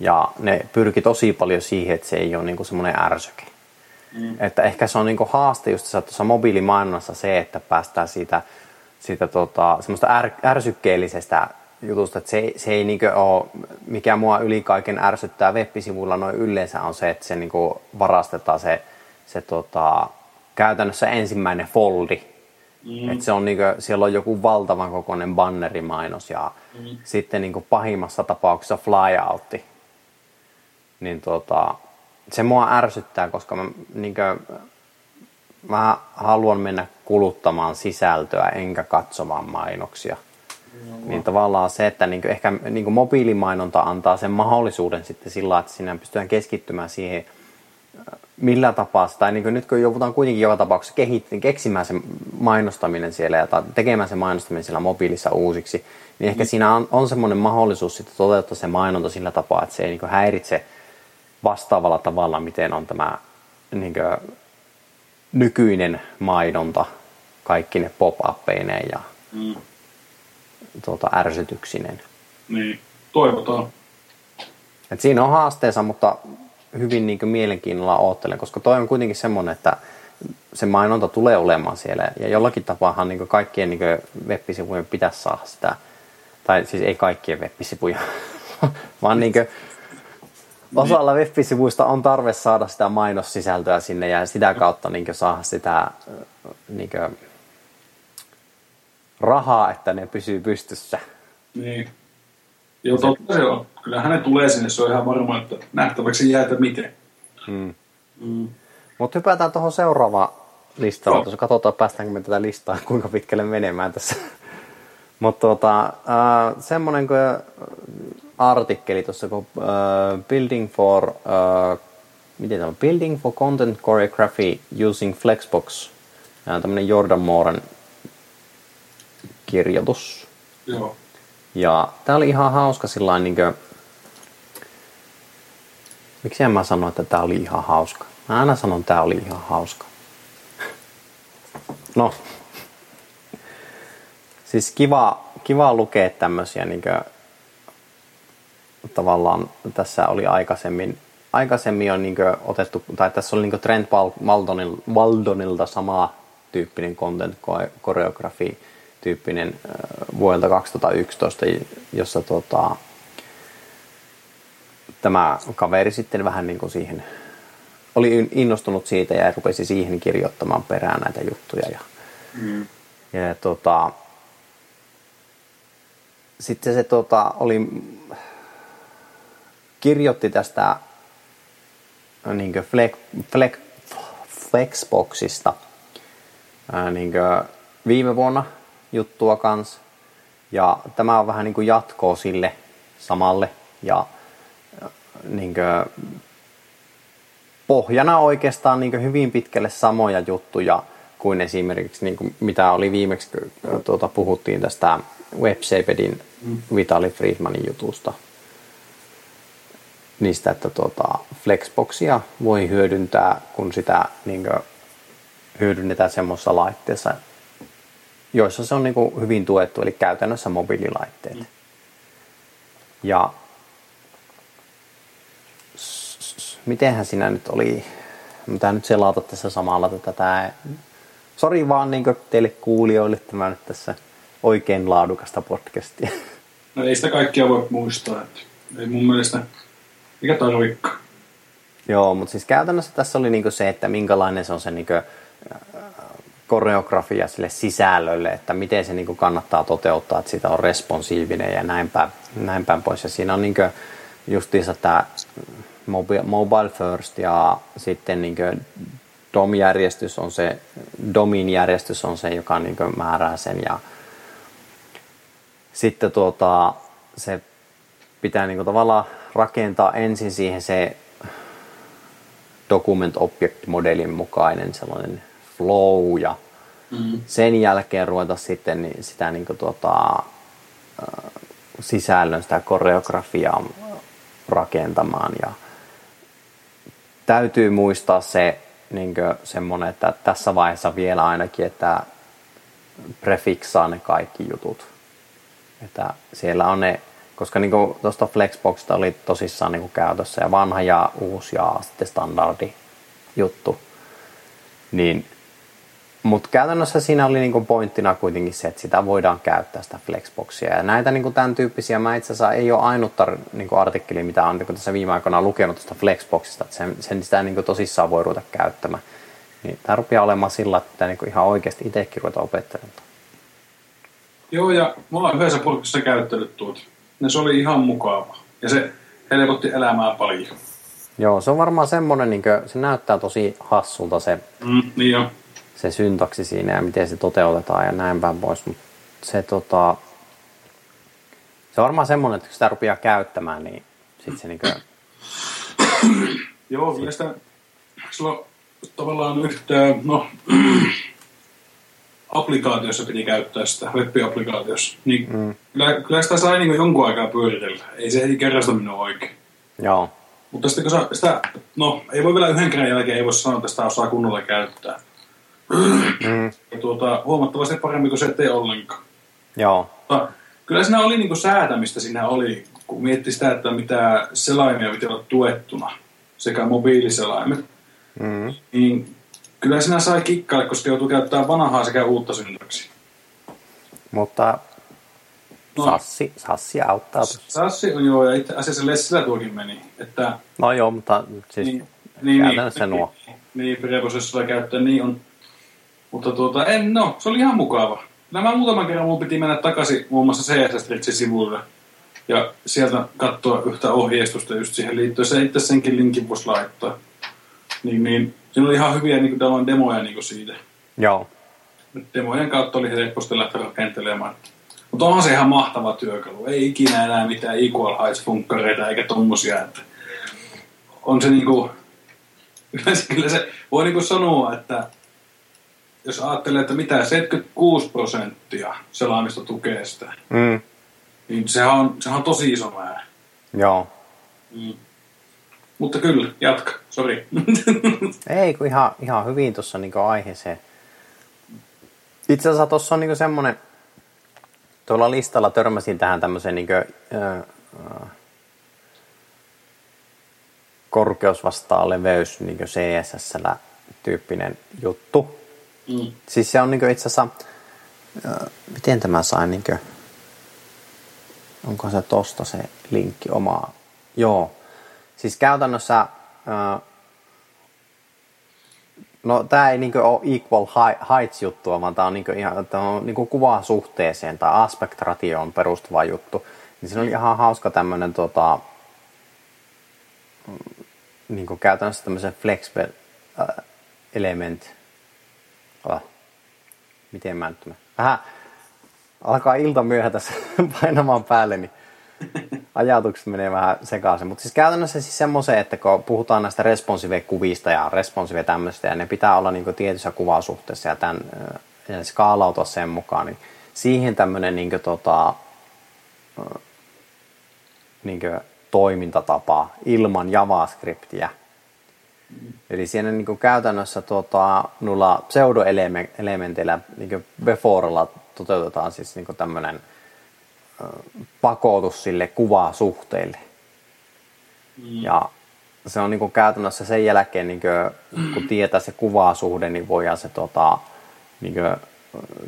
Ja ne pyrki tosi paljon siihen, että se ei ole niin semmoinen ärsyke. Mm. Että ehkä se on niin haaste just tuossa mobiilimainonnassa se, että päästään siitä, siitä tota, semmoista är, ärsykkeellisestä jutusta, että se, se ei niin ole, mikä mua yli kaiken ärsyttää web-sivuilla noin yleensä on se, että se niin varastetaan se, se tota, käytännössä ensimmäinen foldi. Mm. Että se on niinku, siellä on joku valtavan kokoinen bannerimainos ja mm. sitten niinku pahimmassa tapauksessa flyoutti. Niin tota, se mua ärsyttää, koska mä, niinku, mä haluan mennä kuluttamaan sisältöä enkä katsomaan mainoksia. No, niin tavallaan se, että niinku ehkä niinku mobiilimainonta antaa sen mahdollisuuden sitten sillä, että sinä pystytään keskittymään siihen – millä tapaa, tai niin nyt kun joudutaan kuitenkin joka tapauksessa kehittiin, keksimään se mainostaminen siellä ja tekemään se mainostaminen siellä mobiilissa uusiksi, niin ehkä mm. siinä on, on semmoinen mahdollisuus sitten toteuttaa se mainonta sillä tapaa, että se ei niin häiritse vastaavalla tavalla, miten on tämä niin nykyinen mainonta, kaikki ne pop-uppeineen ja mm. tuota, ärsytyksinen. Niin, toivotaan. Et siinä on haasteensa, mutta hyvin niin kuin mielenkiinnolla oottelen, koska toi on kuitenkin semmoinen, että se mainonta tulee olemaan siellä ja jollakin tapaahan niin kaikkien niin web-sivujen pitäisi saada sitä, tai siis ei kaikkien web-sivuja, vaan niin kuin, osalla web-sivuista on tarve saada sitä mainossisältöä sinne ja sitä kautta niin saada sitä niin rahaa, että ne pysyy pystyssä. Niin. Joo, totta se on. Kyllähän ne tulee sinne, se on ihan varma, että nähtäväksi jää, että miten. Hmm. Mm. Mutta hypätään tuohon seuraavaan listaan. No. Tuossa katsotaan, päästäänkö me tätä listaa, kuinka pitkälle menemään tässä. Mutta tota, äh, semmoinen kuin artikkeli tuossa, kun äh, Building for äh, miten on? Building for Content Choreography Using Flexbox. Äh, tämmöinen Jordan Mooren kirjoitus. Joo. Ja tää oli ihan hauska sillä niin kuin, Miksi en mä sano, että tää oli ihan hauska? Mä aina sanon, että tää oli ihan hauska. No. Siis kiva, kiva lukea tämmösiä kuin, tavallaan tässä oli aikaisemmin aikaisemmin on niin otettu, tai tässä oli niin Trent Waldonilta sama tyyppinen content koreografi tyyppinen vuodelta 2011, jossa tota, tämä kaveri sitten vähän niin kuin siihen oli innostunut siitä ja rupesi siihen kirjoittamaan perään näitä juttuja. Ja, mm. ja tota, sitten se tota, oli, kirjoitti tästä niin flex, flex, Flexboxista niin viime vuonna juttua kanssa. Ja tämä on vähän niin kuin jatkoa sille samalle. Ja niin kuin, pohjana oikeastaan niin kuin hyvin pitkälle samoja juttuja kuin esimerkiksi niin kuin mitä oli viimeksi, tuota, puhuttiin tästä WebShapedin mm. Vitali Friedmanin jutusta. Niistä, että tuota, Flexboxia voi hyödyntää, kun sitä niin kuin, hyödynnetään semmoisessa laitteessa, joissa se on niin kuin hyvin tuettu, eli käytännössä mobiililaitteet. Mm. Ja mitenhän sinä nyt oli, mitä nyt selata tässä samalla tätä tämä, sori vaan niin teille kuulijoille tämä nyt tässä oikein laadukasta podcastia. No ei sitä kaikkia voi muistaa, että ei mun mielestä, mikä tarvikka. Joo, mutta siis käytännössä tässä oli niinku se, että minkälainen se on se niinku, koreografia sille sisällölle, että miten se niinku kannattaa toteuttaa, että sitä on responsiivinen ja näin päin, näin päin pois. Ja siinä on niinku justiinsa tämä mobile first ja sitten niin DOM-järjestys on se, DOMin järjestys on se, joka niin määrää sen ja sitten tuota, se pitää niin tavallaan rakentaa ensin siihen se document object modelin mukainen sellainen flow ja mm. sen jälkeen ruveta sitten niin sitä niin tuota, sisällön, sitä koreografiaa rakentamaan ja täytyy muistaa se niin semmoinen, että tässä vaiheessa vielä ainakin, että prefiksaa ne kaikki jutut. Että siellä on ne, koska niin tuosta Flexboxista oli tosissaan niin käytössä ja vanha ja uusi ja sitten standardi juttu, niin mutta käytännössä siinä oli niinku pointtina kuitenkin se, että sitä voidaan käyttää sitä Flexboxia. Ja näitä niinku tämän tyyppisiä, mä itse asiassa ei ole ainutta niinku artikkeli, mitä on niinku tässä viime aikoina lukenut tuosta Flexboxista, että sen, sen sitä niinku tosissaan voi ruveta käyttämään. Niin tämä rupeaa olemaan sillä, että niinku ihan oikeasti itsekin ruveta opettelemaan. Joo, ja mä oon yhdessä pulkissa käyttänyt tuot. Ja se oli ihan mukava. Ja se helpotti elämää paljon. Joo, se on varmaan semmonen, niin kuin, se näyttää tosi hassulta se, mm, niin jo. Se syntaksi siinä ja miten se toteutetaan ja näin päin pois. Mutta se, tota, se on varmaan semmonen, että kun sitä rupeaa käyttämään, niin sit se niin kuin... Joo, kyllä sitä silloin tavallaan yhtä, no, applikaatiossa piti käyttää sitä, web-applikaatiossa, niin mm. kyllä, kyllä sitä sai niin jonkun aikaa pyöritellä. Ei se heti kerrasta minun oikein. Joo. Mutta sitten kun sitä, no ei voi vielä yhden kerran jälkeen, ei voi sanoa, että sitä osaa kunnolla käyttää. Mm. Ja tuota, huomattavasti paremmin kuin se ettei ollenkaan. Joo. Mutta kyllä siinä oli niin säätämistä, siinä oli, kun mietti sitä, että mitä selaimia pitää olla tuettuna, sekä mobiiliselaimet, mm. niin Kyllä sinä sai kikkailla, koska joutuu käyttämään vanhaa sekä uutta syntaksi. Mutta no. Sassi, Sassi auttaa. Sassi on joo, ja itse asiassa Lessillä tuokin meni. Että, no joo, mutta siis niin, niin, käytännössä niin, nuo. Niin, niin preprosessorilla käyttää, niin on. Mutta tuota, en, no, se oli ihan mukava. Nämä muutaman kerran mun piti mennä takaisin muun muassa CSS Stretchin sivuille ja sieltä katsoa yhtä ohjeistusta just siihen liittyen. Se itse senkin linkin voisi laittaa. Niin, niin Siinä oli ihan hyviä niin kuin, demoja niin kuin siitä. Joo. Demojen kautta oli helposti lähteä rakentelemaan. Mutta onhan se ihan mahtava työkalu. Ei ikinä enää mitään equal heights-funkkareita eikä tommosia. Että on se niinku... Kyllä se voi niinku sanoa, että jos ajattelee, että mitä 76 prosenttia selaamista tukee sitä, mm. niin sehän on, sehän on tosi iso määrä. Joo. Mm. Mutta kyllä, jatka. Sori. Ei, kun ihan, ihan hyvin tuossa niin aiheeseen. Itse asiassa tuossa on niin semmoinen, tuolla listalla törmäsin tähän tämmöiseen niin kuin, äh, korkeus vastaa leveys niin css tyyppinen juttu. Mm. Siis se on niin itse asiassa, miten tämä sai, niin kuin, onko se tosta se linkki omaa? Joo, Siis käytännössä, no tämä ei niinku ole equal heights juttua, vaan tämä on, niinku ihan, tää on niinku kuvasuhteeseen tai aspect ratioon perustuva juttu. Niin siinä oli ihan hauska tämmöinen tota, niinku käytännössä tämmöisen flexible element. Miten mä nyt Vähän alkaa ilta myöhä tässä painamaan päälle, niin ajatukset menee vähän sekaisin. Mutta siis käytännössä siis semmoisen, että kun puhutaan näistä responsive-kuvista ja responsive tämmöistä, ja ne pitää olla niin tietyssä kuvasuhteessa ja, tämän, ja skaalautua sen mukaan, niin siihen tämmöinen niin tota, niin toimintatapa ilman JavaScriptia. Eli siinä niin käytännössä tuota, nulla pseudoelementeillä niin beforella toteutetaan siis niin tämmöinen pakotus sille kuvasuhteelle. Mm. Ja se on niin kuin käytännössä sen jälkeen, niin kuin, kun tietää se kuvasuhde, niin voidaan se tota, niin kuin,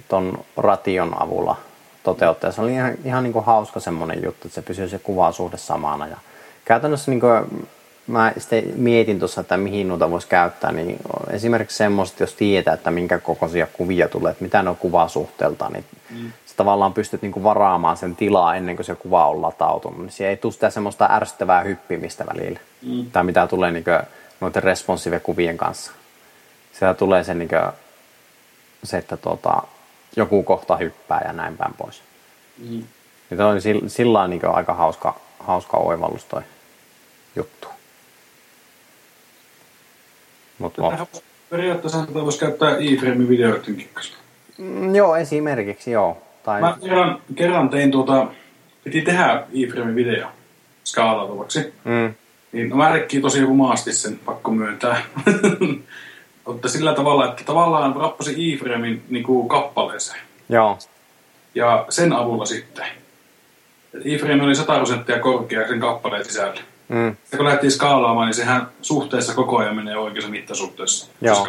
ton ration avulla toteuttaa. Se oli ihan, ihan niin kuin hauska semmoinen juttu, että se pysyy se kuvasuhde samana. Ja käytännössä niin kuin, mä sitten mietin tuossa, että mihin noita voisi käyttää, niin esimerkiksi semmoista, jos tietää, että minkä kokoisia kuvia tulee, että mitä ne on kuvasuhteelta, niin mm sä tavallaan pystyt niinku varaamaan sen tilaa ennen kuin se kuva on latautunut. Niin siellä ei tule sitä semmoista ärsyttävää hyppimistä välillä. Mm. Tai mitä tulee niinku noiden responsive-kuvien kanssa. siellä tulee se, niin kuin, se että tota, joku kohta hyppää ja näin päin pois. Mm. Ja toi oli sillä, sillä niin aika hauska, hauska oivallus toi juttu. Mut, Tähän periaatteessa tätä voisi käyttää iframein videoiden kanssa. mm, joo, esimerkiksi joo. Tai, Mä kerran, kerran tein tuota, piti tehdä iframein video skaalautuvaksi. mm, Niin no, mä rekkii tosi rumaasti sen, pakko myöntää. Mutta sillä tavalla, että tavallaan rappasi iframein niin kuin kappaleeseen. joo, Ja sen avulla sitten. iframe oli 100 prosenttia korkea sen kappaleen sisällä. Mm, Ja kun lähdettiin skaalaamaan, niin sehän suhteessa koko ajan menee oikeassa mittasuhteessa. Joo.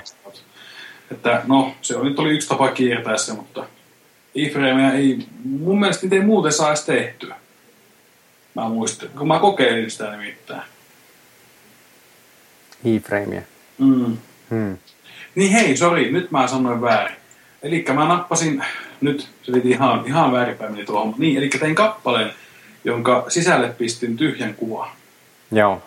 Että no, se on, nyt oli yksi tapa kiertää se, mutta iframeja ei, mun mielestä niitä ei muuten saa edes tehtyä. Mä muistan, kun mä kokeilin sitä nimittäin. e-framea. Mm. Mm. Niin hei, sori, nyt mä sanoin väärin. Eli mä nappasin, nyt se piti ihan, ihan väärinpäin meni tuohon. Niin, eli tein kappaleen, jonka sisälle pistin tyhjän kuvan. Joo,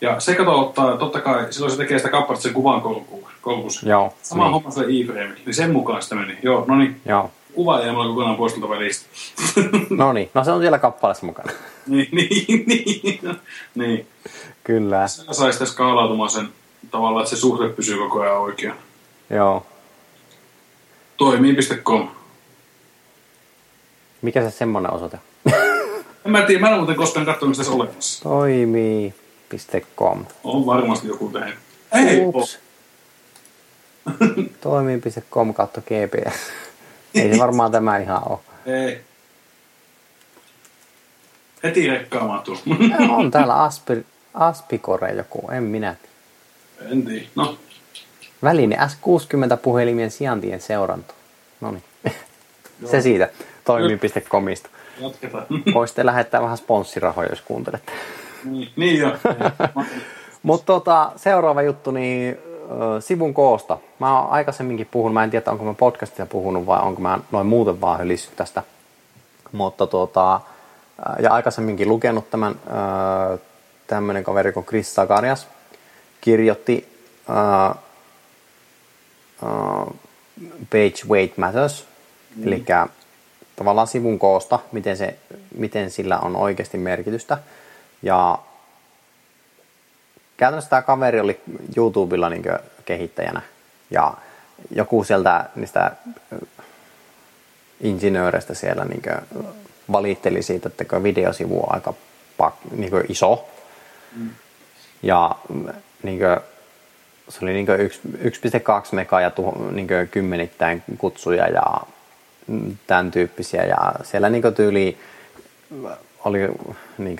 Ja se kato ottaa, totta kai, silloin se tekee sitä kappaletta sen kuvan kolku, kolkussa. joo, Sama niin, homma se e-frame, niin sen mukaan sitä meni. Joo, no niin, joo. kuva ei mulla kokonaan poistelta välistä. No niin, no se on siellä kappaleessa mukana. niin, niin, niin, niin. Kyllä, Sillä sai sitä skaalautumaan sen tavallaan, että se suhde pysyy koko ajan oikein. joo. Toimii.com. Mikä se semmonen osoite? En mä tiedä, mä en muuten koskaan katsonut sitä olemassa. Toimii.com. On varmasti joku tehnyt. Ei, Ups. Toimii.com kautta GPS. Ei se varmaan tämä ihan ole. ei. Heti rekkaamaan tulla. On täällä Aspi, Aspikore joku, en minä tiedä. en tiedä. No, Väline S60 puhelimien sijaintien seuranto. No niin. Se siitä. Toimii.comista. jatketaan. Voisitte lähettää vähän sponssirahoja, jos kuuntelette. niin, niin jo. Mutta tota, seuraava juttu, niin sivun koosta. Mä oon aikaisemminkin puhunut, mä en tiedä onko mä podcastissa puhunut vai onko mä noin muuten vaan hölissyt tästä. Mutta tota, ja aikaisemminkin lukenut tämän tämmöinen kaveri kuin Chris Sagarias kirjoitti ää, ää, Page Weight Matters, mm. eli tavallaan sivun koosta, miten, se, miten sillä on oikeasti merkitystä. Ja käytännössä tämä kaveri oli YouTubella niin kehittäjänä ja joku sieltä niistä insinööreistä siellä niin valitteli siitä, että videosivu on aika pak, niin iso mm. ja niin kuin, se oli niin 1,2 mega ja tuh, niin kymmenittäin kutsuja ja tämän tyyppisiä ja siellä niin tyyli oli niin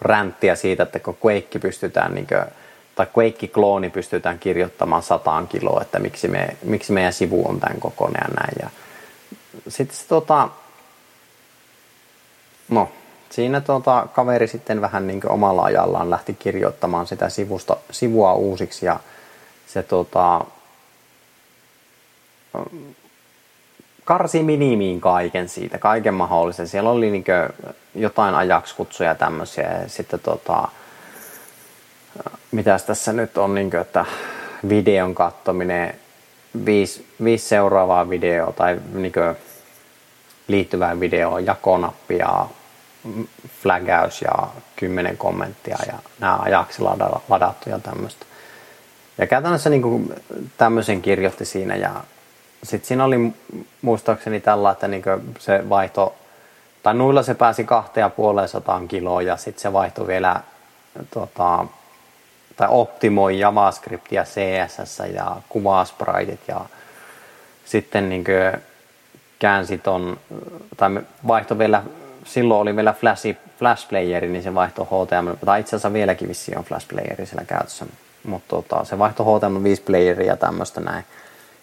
ränttiä siitä, että kun Quake pystytään niin kuin, tai Quake-klooni pystytään kirjoittamaan sataan kiloa, että miksi, me, miksi meidän sivu on tämän kokoinen ja näin. Ja sitten se tota, no, siinä tota, kaveri sitten vähän niin omalla ajallaan lähti kirjoittamaan sitä sivusta, sivua uusiksi ja se tota, karsi minimiin kaiken siitä, kaiken mahdollisen. Siellä oli niin jotain ajakskutsuja ja tämmöisiä ja sitten tota, mitäs tässä nyt on, niin kuin, että videon kattominen, viisi, viisi seuraavaa videoa tai niin kuin, liittyvää videoa, jakonappi ja flagaus ja kymmenen kommenttia ja nämä ajaksi ladattu ja tämmöistä. Ja käytännössä niin kuin, tämmöisen kirjoitti siinä ja sitten siinä oli muistaakseni tällä, että niin se vaihto, tai nuilla se pääsi kahteen ja puoleen sataan kiloa ja sitten se vaihtoi vielä tota, tai optimoi JavaScriptia, CSS ja kuvaspritit ja sitten niin käänsi ton, tai vaihto vielä, silloin oli vielä Flash, Flash Playeri, niin se vaihto HTML, tai itse asiassa vieläkin vissi on Flash Playeri siellä käytössä, mutta tota, se vaihto HTML5 Playeri ja tämmöistä näin,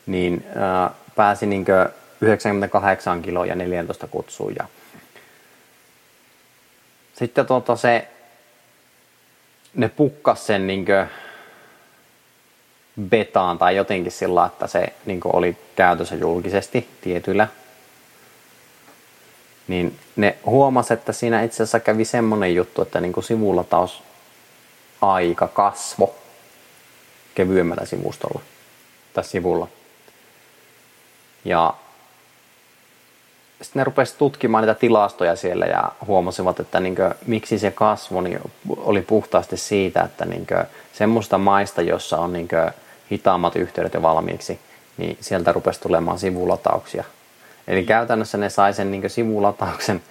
niin äh, pääsi niin 98 kiloa ja 14 kutsuun ja sitten tota se ne pukkas sen niin betaan tai jotenkin sillä, että se niin oli käytössä julkisesti tietyillä. Niin ne huomas, että siinä itse asiassa kävi semmonen juttu, että niin sivulla taas aika kasvo kevyemmällä sivustolla. tässä sivulla. Ja sitten ne rupesivat tutkimaan niitä tilastoja siellä ja huomasivat, että niin kuin, miksi se kasvu niin oli puhtaasti siitä, että niin kuin, semmoista maista, jossa on niin kuin, hitaammat yhteydet jo valmiiksi, niin sieltä rupesi tulemaan sivulatauksia. Eli käytännössä ne sai sen niin sivulatauksen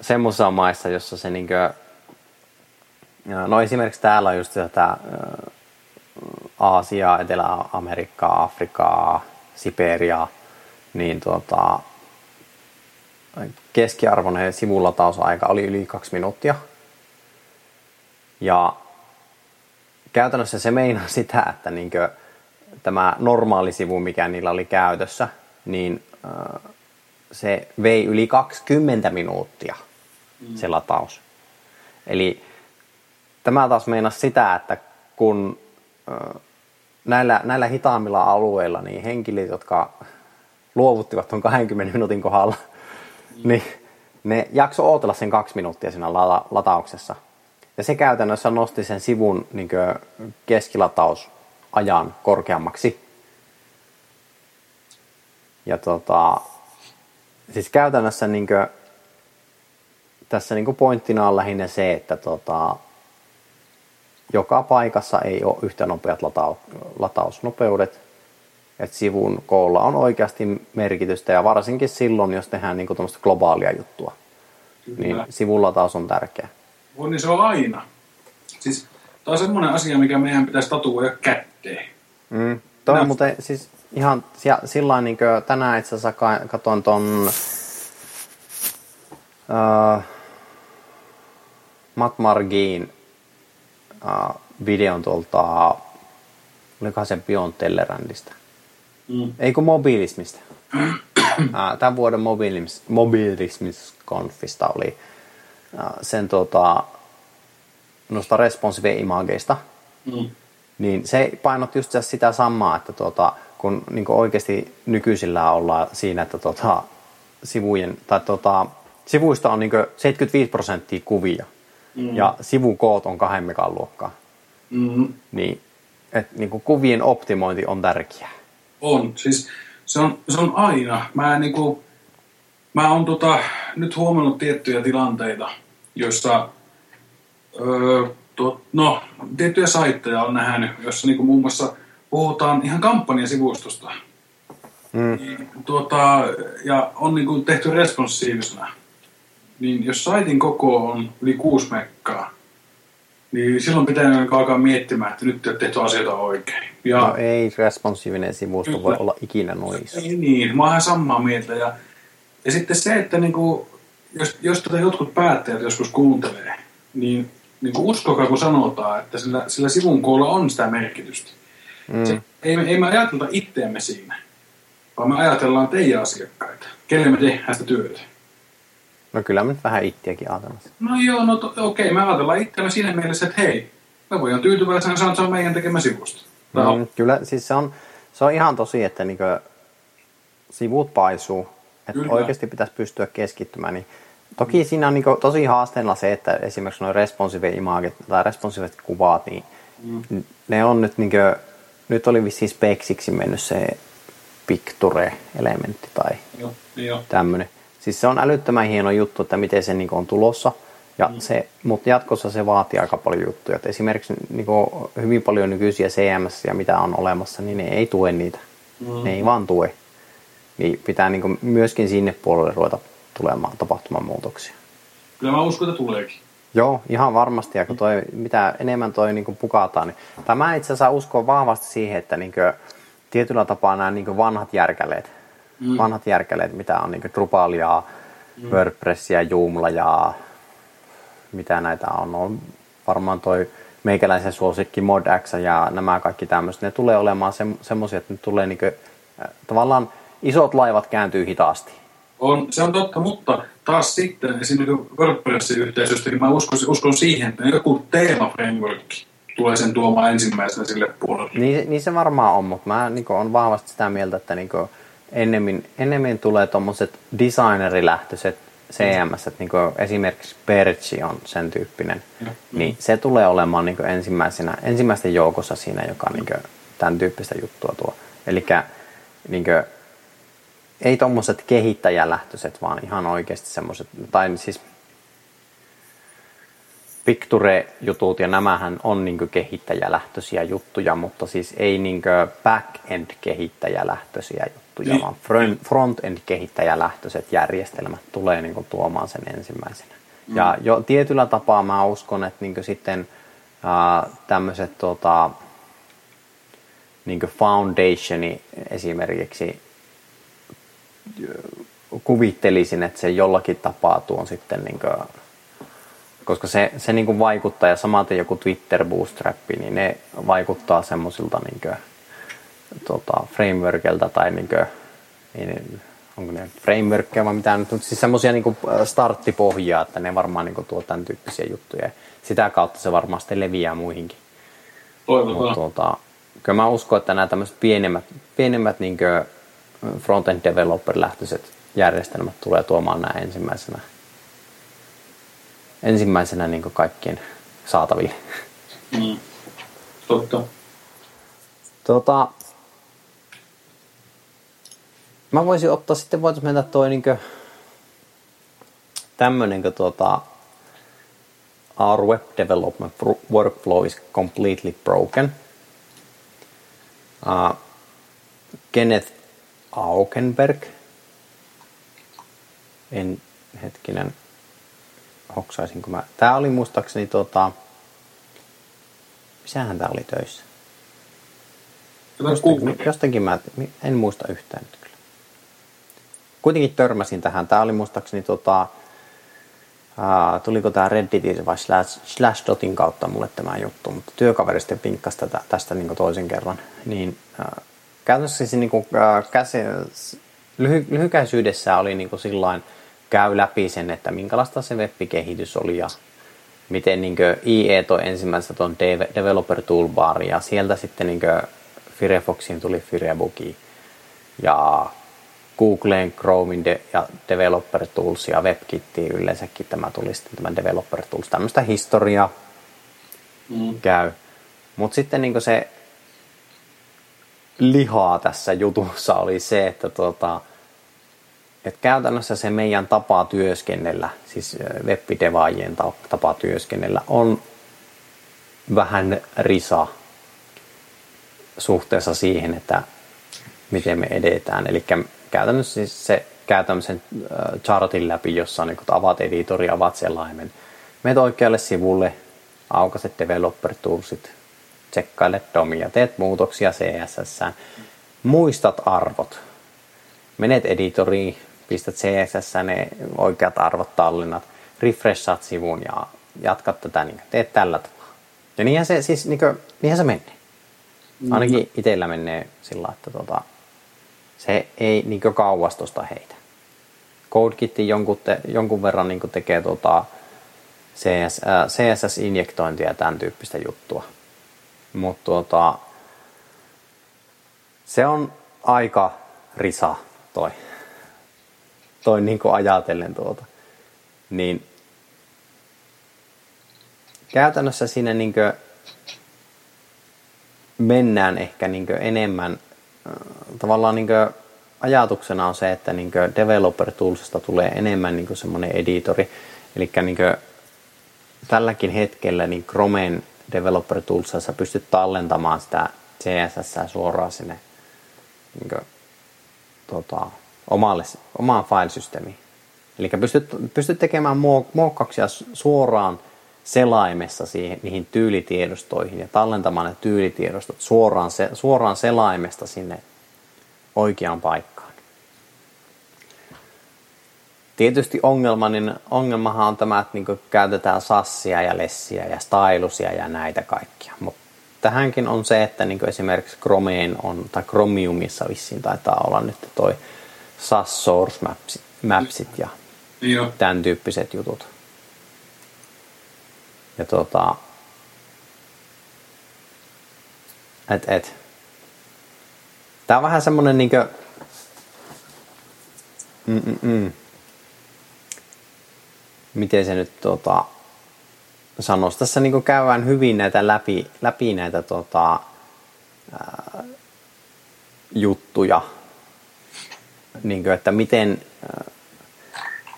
semmoisissa maissa, jossa se niin kuin, no esimerkiksi täällä on just tätä Aasiaa, Etelä-Amerikkaa, Afrikaa, Siperiaa, niin tuota, keskiarvoinen sivulatausaika oli yli kaksi minuuttia. Ja käytännössä se meinaa sitä, että niin tämä normaali sivu, mikä niillä oli käytössä, niin se vei yli 20 minuuttia se lataus. Eli tämä taas meinaa sitä, että kun näillä, näillä hitaammilla alueilla niin henkilöt, jotka luovuttivat tuon 20 minuutin kohdalla, mm. niin ne jakso ootella sen kaksi minuuttia siinä latauksessa. Ja se käytännössä nosti sen sivun niin keskilatausajan korkeammaksi. Ja tota, siis käytännössä niin kuin, tässä niin pointtina on lähinnä se, että tota, joka paikassa ei ole yhtä nopeat latausnopeudet. Että sivun koolla on oikeasti merkitystä ja varsinkin silloin, jos tehdään niin globaalia juttua. Kyllä. Niin sivun lataus on tärkeä. On niin se on aina. Siis tämä on semmoinen asia, mikä meidän pitäisi tatuoida kätteen. Mm. Toi on muuten siis ihan sillä niin tänään itse asiassa katsoin ton uh, Matt Margin uh, videon tuolta, olikohan se Beyond Tellerandista? Mm. Ei kun mobiilismista. uh, tämän vuoden mobiilis, mobiilismiskonfista oli uh, sen tuota, noista responsive imageista. Mm. Niin se painotti just sitä samaa, että tuota, kun niin oikeasti nykyisillä ollaan siinä, että tuota, sivujen, tai tuota, sivuista on niin 75 prosenttia kuvia mm. ja sivukoot on kahden megan luokkaa. Mm. Niin, et, niin kuin kuvien optimointi on tärkeää. On, siis se on, se on aina. Mä, niin kuin, mä oon tota, nyt huomannut tiettyjä tilanteita, joissa öö, tuo, no, tiettyjä saitteja on nähnyt, jossa niin kuin muun muassa puhutaan ihan kampanjasivustosta. Mm. Tuota, ja on niin kuin tehty responsiivisena niin jos saitin koko on yli kuusi mekkaa, niin silloin pitää alkaa miettimään, että nyt ei ole tehty asioita oikein. Ja, no ei responsiivinen sivusto kyllä, voi olla ikinä noissa. Ei niin, mä oon ihan samaa mieltä. Ja, ja sitten se, että niinku, jos, jos tätä jotkut päättäjät joskus kuuntelee, niin, niin kuin uskokaa kun sanotaan, että sillä, sillä sivun koolla on sitä merkitystä. Mm. Se, ei, ei me ajatella itteemme siinä, vaan me ajatellaan teidän asiakkaita, kelle me tehdään sitä työtä. No kyllä me nyt vähän ittiäkin ajatellaan. No joo, no to, okei, me ajatellaan itseämme siinä mielessä, että hei, me voidaan tyytyväisenä sanoa, että se on meidän tekemä sivusto. Mm, kyllä, siis se on, se on ihan tosi, että niinku sivut paisuu, että kyllä. oikeasti pitäisi pystyä keskittymään. Niin toki mm. siinä on niinku tosi haasteella se, että esimerkiksi nuo responsive imagit tai responsive kuvat, niin mm. ne on nyt niinku, nyt oli vissiin speksiksi mennyt se picture-elementti tai joo, joo. tämmöinen. Siis se on älyttömän hieno juttu, että miten se niin on tulossa. Ja mm. se, mutta jatkossa se vaatii aika paljon juttuja. Et esimerkiksi niin hyvin paljon nykyisiä CMS ja mitä on olemassa, niin ne ei tue niitä. Mm. Ne ei vaan tue. Niin pitää niin myöskin sinne puolelle ruveta tulemaan tapahtuman muutoksia. Kyllä mä uskon, että tuleekin. Joo, ihan varmasti. Ja kun toi, mitä enemmän toi niin pukataan, niin tämä itse asiassa uskoo vahvasti siihen, että niin tietyllä tapaa nämä niin vanhat järkäleet, mm. vanhat järkeleet, mitä on niin Drupalia, mm. WordPressia, Joomla ja mitä näitä on. on varmaan toi meikäläisen suosikki ModX ja nämä kaikki tämmöiset, ne tulee olemaan se, semmoisia, että ne tulee niin kuin, tavallaan isot laivat kääntyy hitaasti. On, se on totta, mutta taas sitten esimerkiksi WordPressin yhteisöstä, niin mä uskon, uskon siihen, että joku teema-framework tulee sen tuomaan ensimmäisenä sille puolelle. Niin, niin se varmaan on, mutta mä niin on vahvasti sitä mieltä, että niin kuin, ennemmin, ennemmin tulee tuommoiset designerilähtöiset CMS, että niin esimerkiksi Perchi on sen tyyppinen, ja, niin se tulee olemaan niin ensimmäisenä, ensimmäisten joukossa siinä, joka niin tämän tyyppistä juttua tuo. Eli niin ei tuommoiset kehittäjälähtöiset, vaan ihan oikeasti semmoiset, tai siis Picture-jutut ja nämähän on niin kehittäjälähtöisiä juttuja, mutta siis ei niin back-end kehittäjälähtöisiä juttuja, niin. vaan front-end kehittäjälähtöiset järjestelmät tulee niin tuomaan sen ensimmäisenä. Mm. Ja jo tietyllä tapaa mä uskon, että niin sitten äh, tämmöiset tota, niin foundationi esimerkiksi kuvittelisin, että se jollakin tapaa tuon sitten niin kuin, koska se, se niin kuin vaikuttaa ja samaten joku Twitter Bootstrap, niin ne vaikuttaa semmoisilta niin tota, frameworkilta tai niin kuin, niin, onko ne frameworkkeja vai mitään, mutta siis semmoisia niin starttipohjaa, että ne varmaan niin kuin, tuo tämän tyyppisiä juttuja. Sitä kautta se varmaan sitten leviää muihinkin. Mutta tuota, kyllä mä uskon, että nämä tämmöiset pienemmät, pienemmät niin front-end developer-lähtöiset järjestelmät tulee tuomaan nämä ensimmäisenä ensimmäisenä niin kaikkien saataville. Mm. Totta. Tota, mä voisin ottaa sitten, voitaisiin mennä toi niin tämmönen, tuota, our web development workflow is completely broken. Uh, Kenneth Aukenberg, en hetkinen, hoksaisinko mä. Tää oli muistaakseni tota... Missähän tää oli töissä? Jostakin, jostakin mä en muista yhtään nyt. Kuitenkin törmäsin tähän. Tää oli muistaakseni tota... Uh, tuliko tämä Redditin vai slash, Slashdottin kautta mulle tämä juttu, mutta työkaveri sitten pinkkasi tätä, tästä niin toisen kerran. Niin, uh, käytännössä siis niin kuin, uh, käsi, lyhy, lyhykäisyydessä oli niin kuin sillain, käy läpi sen, että minkälaista se web-kehitys oli ja miten niin IE toi ensimmäistä tuon Developer Toolbar ja sieltä sitten niin Firefoxiin tuli Firebuki ja Googleen, Chromein de- ja Developer Tools ja WebKittiin yleensäkin tämä tuli sitten tämä Developer Tools. Tämmöistä historiaa mm. käy. Mutta sitten niin se lihaa tässä jutussa oli se, että tota, että käytännössä se meidän tapa työskennellä, siis webbidevaajien tapa työskennellä, on vähän risa suhteessa siihen, että miten me edetään. Eli käytännössä siis se käy tämmöisen chartin läpi, jossa on niin avat editori, avat selaimen. Meet oikealle sivulle, aukaset developer toolsit, tsekkaile domia, teet muutoksia CSS, muistat arvot, menet editoriin, pistät CSS ne oikeat arvot tallinnat, refreshat sivun ja jatkat tätä, niin teet tällä tavalla. Ja niinhän se, siis, niin kuin, niinhän se menee. Mm. Ainakin itsellä menee sillä että tota, se ei niin kauas tuosta heitä. CodeKit jonkun, te, jonkun verran niin tekee tota CS, äh, CSS-injektointia ja tämän tyyppistä juttua. Mutta tota, se on aika risa toi toi niin ajatellen tuota. Niin käytännössä siinä niin mennään ehkä niin enemmän, tavallaan niin kuin ajatuksena on se, että niin kuin developer toolsista tulee enemmän niin kuin semmoinen editori. Eli niin kuin tälläkin hetkellä niin Chromen developer toolsissa pystyt tallentamaan sitä CSS suoraan sinne niin kuin, tota, omalle, omaan filesysteemiin. Eli pystyt, pystyt tekemään muokkauksia suoraan selaimessa siihen, niihin tyylitiedostoihin ja tallentamaan ne tyylitiedostot suoraan, se, suoraan selaimesta sinne oikeaan paikkaan. Tietysti ongelma, niin ongelmahan on tämä, että niin käytetään sassia ja lessiä ja stylusia ja näitä kaikkia. Mutta tähänkin on se, että niin esimerkiksi Chromeen on, tai Chromiumissa vissiin taitaa olla nyt toi SAS Source Mapsit, Mapsit ja Joo. tämän tyyppiset jutut. Ja tota, et, et. Tää on vähän semmonen niinkö, Mm-mm. miten se nyt tota, sanoisi. Tässä niin käydään hyvin näitä läpi, läpi näitä tota, ää, juttuja, niin kuin, että miten, äh,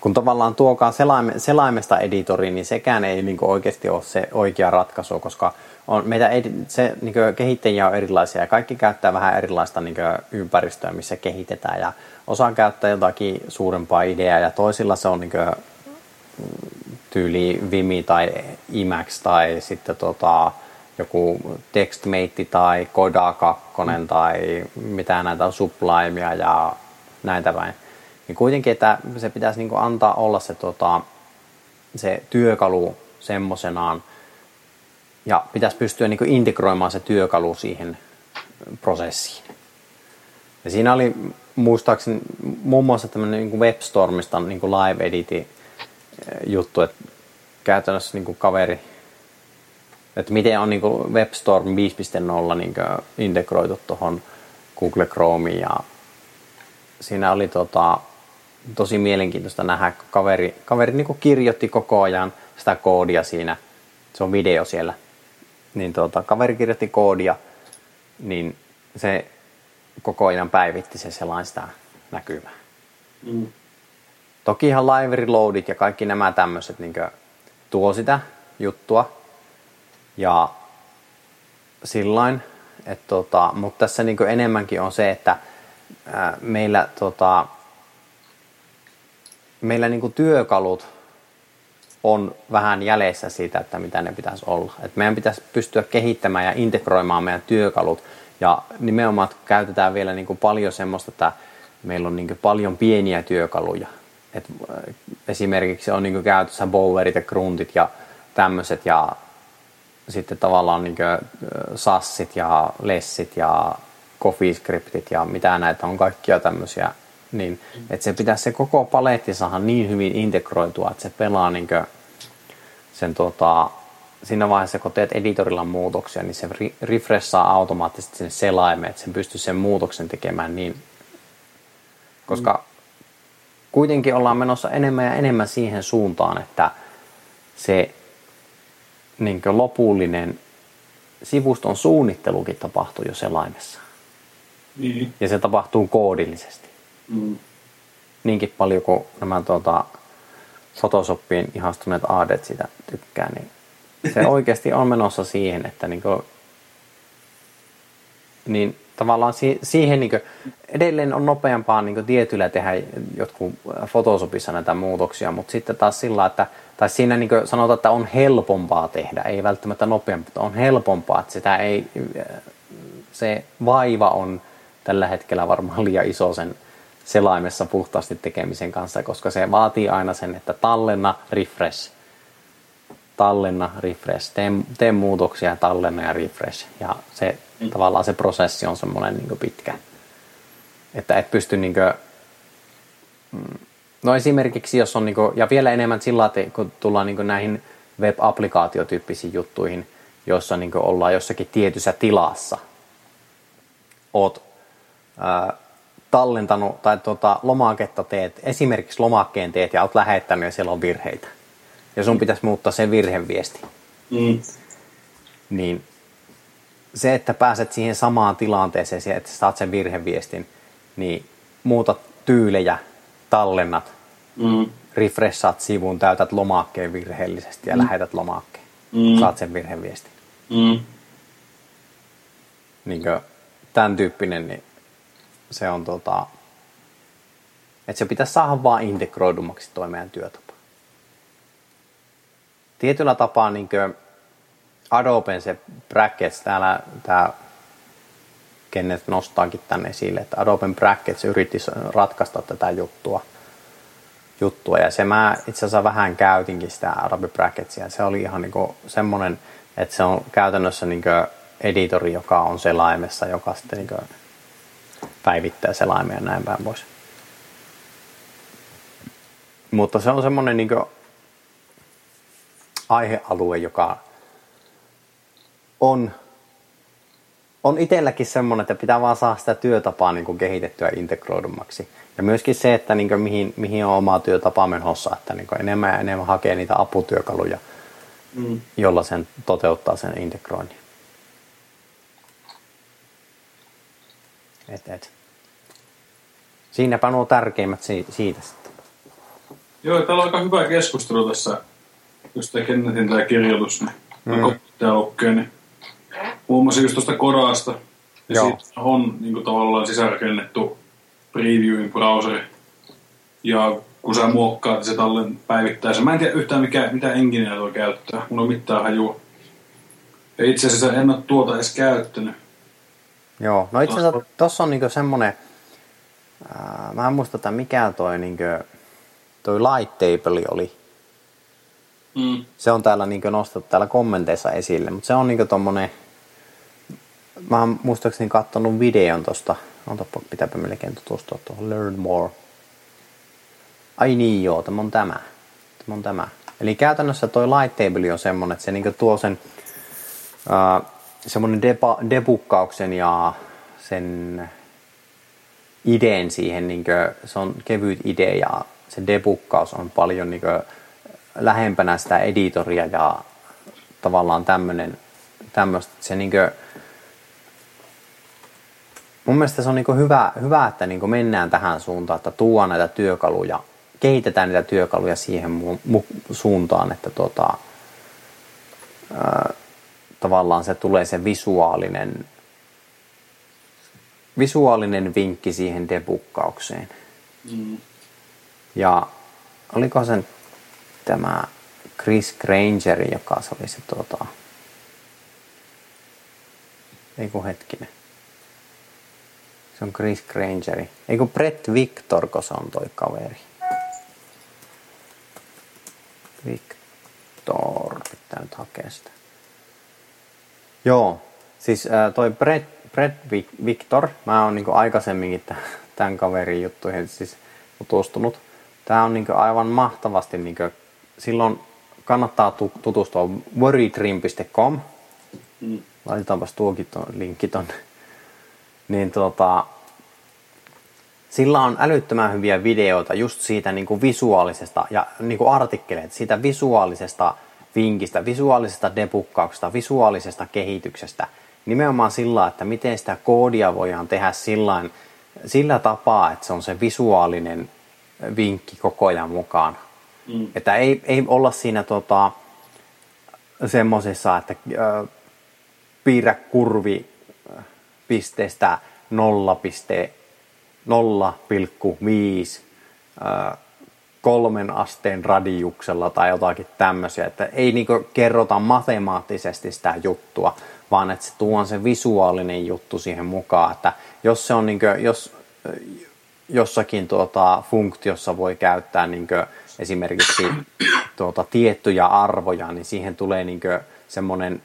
kun tavallaan tuokaan selaime, selaimesta editoriin, niin sekään ei niin oikeasti ole se oikea ratkaisu, koska on, meitä edi, se, niin kehittäjiä on erilaisia ja kaikki käyttää vähän erilaista niin ympäristöä, missä kehitetään ja osa käyttää jotakin suurempaa ideaa ja toisilla se on niin kuin, tyyli Vimi tai Emacs tai sitten tota, joku TextMate tai Koda 2 mm. tai mitä näitä on Sublimea ja näitä päin. Niin kuitenkin, että se pitäisi niin antaa olla se, tota, se työkalu semmoisenaan ja pitäisi pystyä niin integroimaan se työkalu siihen prosessiin. Ja siinä oli muistaakseni muun muassa tämmöinen niin WebStormista niin live editi juttu, että käytännössä niin kaveri, että miten on niin WebStorm 5.0 niin integroitu tuohon Google Chromeen ja siinä oli tota, tosi mielenkiintoista nähdä, kun kaveri, kaveri niin kirjoitti koko ajan sitä koodia siinä, se on video siellä, niin tota, kaveri kirjoitti koodia, niin se koko ajan päivitti se selain sitä näkymää. Mm. Toki ihan live reloadit ja kaikki nämä tämmöiset niin tuo sitä juttua. Ja sillain, että tota, mutta tässä niin enemmänkin on se, että ää, meillä, tota, meillä niin työkalut on vähän jäljessä siitä, että mitä ne pitäisi olla. Et meidän pitäisi pystyä kehittämään ja integroimaan meidän työkalut. Ja nimenomaan käytetään vielä niin paljon semmoista, että meillä on niin paljon pieniä työkaluja. Et esimerkiksi on niin käytössä bowerit ja gruntit ja tämmöiset ja sitten tavallaan niin sassit ja lessit ja CoffeeScriptit ja mitä näitä on kaikkia tämmöisiä, niin että se pitäisi se koko paletti saada niin hyvin integroitua, että se pelaa niin sen tota, siinä vaiheessa, kun teet editorilla muutoksia, niin se refreshaa automaattisesti sen selaimen, että sen pystyy sen muutoksen tekemään niin, koska mm. kuitenkin ollaan menossa enemmän ja enemmän siihen suuntaan, että se niin lopullinen sivuston suunnittelukin tapahtuu jo selaimessa. Niin. Ja se tapahtuu koodillisesti. Mm. Niinkin paljon kuin nämä tuota, Photoshoppiin ihastuneet aadet sitä tykkää, niin se oikeasti on menossa siihen, että niin kuin, niin tavallaan si- siihen niin kuin, edelleen on nopeampaa niin kuin tietyllä tehdä jotkut Photoshopissa näitä muutoksia, mutta sitten taas sillä, että tai siinä niin kuin sanotaan, että on helpompaa tehdä, ei välttämättä nopeampaa, mutta on helpompaa, että sitä ei, se vaiva on tällä hetkellä varmaan liian iso sen selaimessa puhtaasti tekemisen kanssa, koska se vaatii aina sen, että tallenna, refresh, tallenna, refresh, tee, tee muutoksia, tallenna ja refresh. Ja se mm. tavallaan se prosessi on semmoinen niin pitkä, että et pysty niin kuin, mm, No esimerkiksi jos on, niin kuin, ja vielä enemmän sillä että kun tullaan niin näihin web-applikaatiotyyppisiin juttuihin, joissa niin ollaan jossakin tietyssä tilassa, oot ää, tallentanut tai tuota, lomaketta teet, esimerkiksi lomakkeen teet ja oot lähettänyt ja siellä on virheitä. Ja sun pitäisi muuttaa se virheviesti. Mm. Niin se, että pääset siihen samaan tilanteeseen, että saat sen virheviestin, niin muutat tyylejä, tallennat, mm. refreshaat sivun, täytät lomakkeen virheellisesti ja mm. lähetät lomakkeen. Mm. Saat sen virheviestin. Mm. Niin kuin, tämän tyyppinen, niin se on tota, että se pitäisi saada vaan integroidummaksi toi meidän työtapa. Tietyllä tapaa niin Adoben se brackets, täällä tämä Kenneth nostaakin tänne esille, että Adobe Brackets yritti ratkaista tätä juttua. juttua. Ja se mä itse asiassa vähän käytinkin sitä Adobe Bracketsia. Se oli ihan niin semmoinen, että se on käytännössä niin editori, joka on selaimessa, joka sitten niin päivittää selaimia ja näin päin pois. Mutta se on semmoinen niin aihealue, joka on on itselläkin semmoinen, että pitää vaan saada sitä työtapaa niin kehitettyä integroidummaksi. Ja myöskin se, että niin kuin mihin, mihin on oma työtapa menossa, että niin enemmän ja enemmän hakee niitä aputyökaluja, mm. jolla sen toteuttaa sen integroinnin. Et, et. Siinäpä nuo tärkeimmät si- siitä sitten. Joo, täällä on aika hyvä keskustelu tässä, jos tämä Kennetin tämä kirjoitus, niin mm. tämä lukee, niin muassa just tuosta Kodasta. Ja Joo. siitä on niin kuin, tavallaan sisärakennettu previewin browseri. Ja kun sä muokkaat, niin se tallen päivittää sen. Mä en tiedä yhtään mikä, mitä engineä tuo käyttää. Mulla on mitään hajua. Ja itse asiassa en ole tuota edes käyttänyt. Joo, no itse asiassa tossa on niinku semmonen, ää, mä en muista, että mikä toi niinku, toi light table oli. Mm. Se on täällä niinku nostettu täällä kommenteissa esille, mutta se on niinku tommonen, mä oon muistaakseni kattonut videon tosta, ontapa, pitääpä melkein tutustua tuohon Learn More. Ai niin joo, tämä on tämä. Tämä on tämä. Eli käytännössä toi light table on semmonen, että se niinku tuo sen uh, semmonen depa, debukkauksen ja sen ideen siihen, niinku, se on kevyt idea ja se debukkaus on paljon niinku, lähempänä sitä editoria ja tavallaan tämmönen, tämmöistä, se niinku, mun mielestä se on niinku hyvä, hyvä, että niinku mennään tähän suuntaan, että tuodaan näitä työkaluja, kehitetään niitä työkaluja siihen mu- mu- suuntaan, että tota, ää, tavallaan se tulee se visuaalinen, visuaalinen vinkki siihen debukkaukseen. Mm. Ja oliko sen tämä Chris Granger, joka se oli se tuota... Ei kun hetkinen. Se on Chris Grangeri. Ei kun Brett Victor, kun se on toi kaveri. Victor, pitää nyt hakea sitä. Joo, siis äh, toi Brett, Brett Vic- Victor, mä oon niinku aikaisemminkin tämän kaverin juttuihin siis tutustunut. Tää on niinku aivan mahtavasti, niinku, silloin kannattaa tu- tutustua worrydream.com. Mm. Laitetaanpas tuokin ton, linkki tonne. Niin tota, sillä on älyttömän hyviä videoita just siitä niin kuin visuaalisesta ja niin kuin artikkeleita, siitä visuaalisesta vinkistä, visuaalisesta debukkauksesta, visuaalisesta kehityksestä. Nimenomaan sillä, että miten sitä koodia voidaan tehdä sillain, sillä tapaa, että se on se visuaalinen vinkki koko ajan mukaan. Mm. Että ei, ei olla siinä tota, semmoisessa, että ö, piirrä kurvi pisteestä 0,0,5 ö, kolmen asteen radiuksella tai jotakin tämmöisiä, että ei niinku kerrota matemaattisesti sitä juttua, vaan että se tuo se visuaalinen juttu siihen mukaan, että jos se on niinku, jos ö, jossakin tuota, funktiossa voi käyttää niinku esimerkiksi tuota, tiettyjä arvoja, niin siihen tulee niinku semmoinen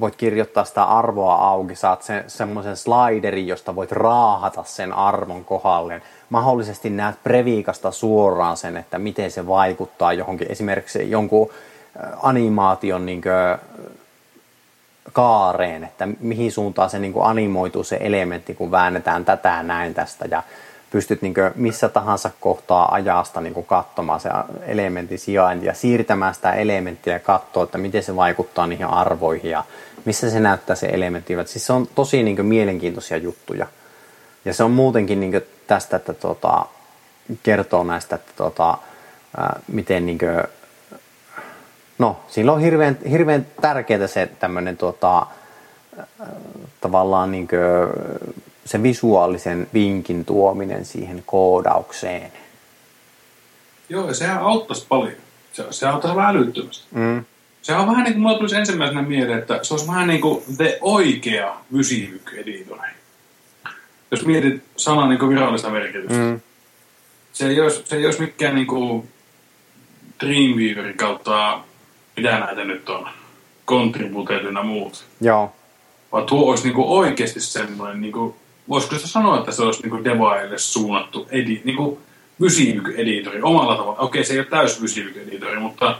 voit kirjoittaa sitä arvoa auki, saat sen, semmoisen sliderin, josta voit raahata sen arvon kohdalleen. Mahdollisesti näet previikasta suoraan sen, että miten se vaikuttaa johonkin, esimerkiksi jonkun äh, animaation niin kaareen, että mihin suuntaan se niin animoituu se elementti, kun väännetään tätä näin tästä ja pystyt niin missä tahansa kohtaa ajasta niin katsomaan se elementin sijainti ja siirtämään sitä elementtiä ja katsoa, että miten se vaikuttaa niihin arvoihin ja missä se näyttää se elementti. Siis se on tosi niin mielenkiintoisia juttuja. Ja se on muutenkin niin tästä, että tota, kertoo näistä, että tota, ää, miten niin kuin, no, sillä on hirveän, hirveän tärkeää se tämmöinen tota, tavallaan niin kuin, se visuaalisen vinkin tuominen siihen koodaukseen. Joo, ja sehän auttaisi paljon. Se, se auttaisi vähän älyttömästi. Mm. Se on vähän niin kuin mulla tulisi ensimmäisenä mieleen, että se olisi vähän niin kuin the oikea Vysivyk-editori. Jos mietit sanan niin kuin virallista merkitystä. Mm. Se, ei olisi, se ei olisi mikään niin kuin Dreamweaverin kautta, mitä näitä nyt on, Contributed ynnä muut. Joo. Vaan tuo olisi niin kuin oikeasti semmoinen, niin kuin, voisiko se sanoa, että se olisi niin kuin devaille suunnattu edi, niin kuin Vysivyk-editori omalla tavalla. Okei, se ei ole täys Vysivyk-editori, mutta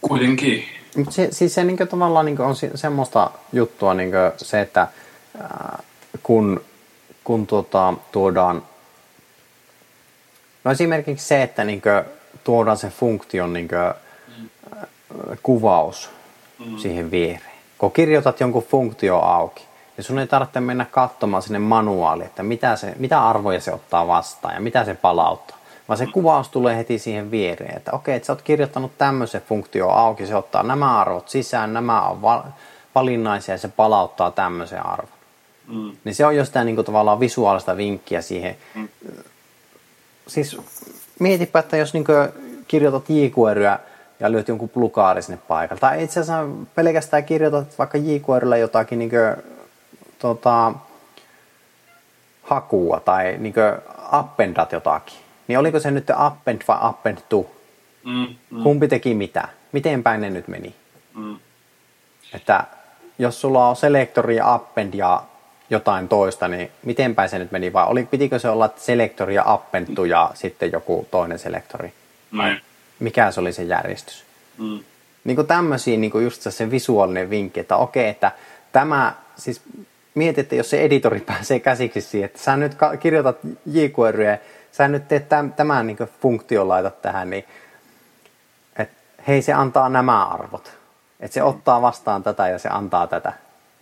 kuitenkin. Se, siis se niinku tavallaan niinku on se, semmoista juttua niinku se, että ää, kun, kun tuota, tuodaan no esimerkiksi se, että niinku tuodaan se funktion niinku, ää, kuvaus mm. siihen viereen. Kun kirjoitat jonkun funktio auki, Ja sun ei tarvitse mennä katsomaan sinne manuaaliin, että mitä, se, mitä arvoja se ottaa vastaan ja mitä se palauttaa. Vaan se kuvaus tulee heti siihen viereen, että okei, että sä oot kirjoittanut tämmöisen funktio auki, se ottaa nämä arvot sisään, nämä on valinnaisia ja se palauttaa tämmöisen arvon. Mm. Niin se on jo sitä niin kuin, tavallaan visuaalista vinkkiä siihen. Mm. Siis mietipä, että jos niin kuin, kirjoitat jQueryä ja lyöt jonkun plukaari sinne paikalle. Tai itse asiassa pelkästään kirjoitat vaikka jQueryllä jotakin niin kuin, tota, hakua tai niin kuin, appendat jotakin. Niin oliko se nyt append vai append to? Mm, mm. Kumpi teki mitä? Miten päin ne nyt meni? Mm. Että jos sulla on selektori ja append ja jotain toista, niin miten päin se nyt meni? Vai oli, pitikö se olla selektori ja appentu ja sitten joku toinen selektori? Vai mikä se oli se järjestys? Mm. Niin kuin tämmöisiä niin kuin just se visuaalinen vinkki, että okei, että tämä, siis mietit, että jos se editori pääsee käsiksi siihen, että sä nyt kirjoitat jQueryä, sä nyt teet tämän, tämän niin funktion laitat tähän, niin että hei se antaa nämä arvot. Että se ottaa vastaan tätä ja se antaa tätä.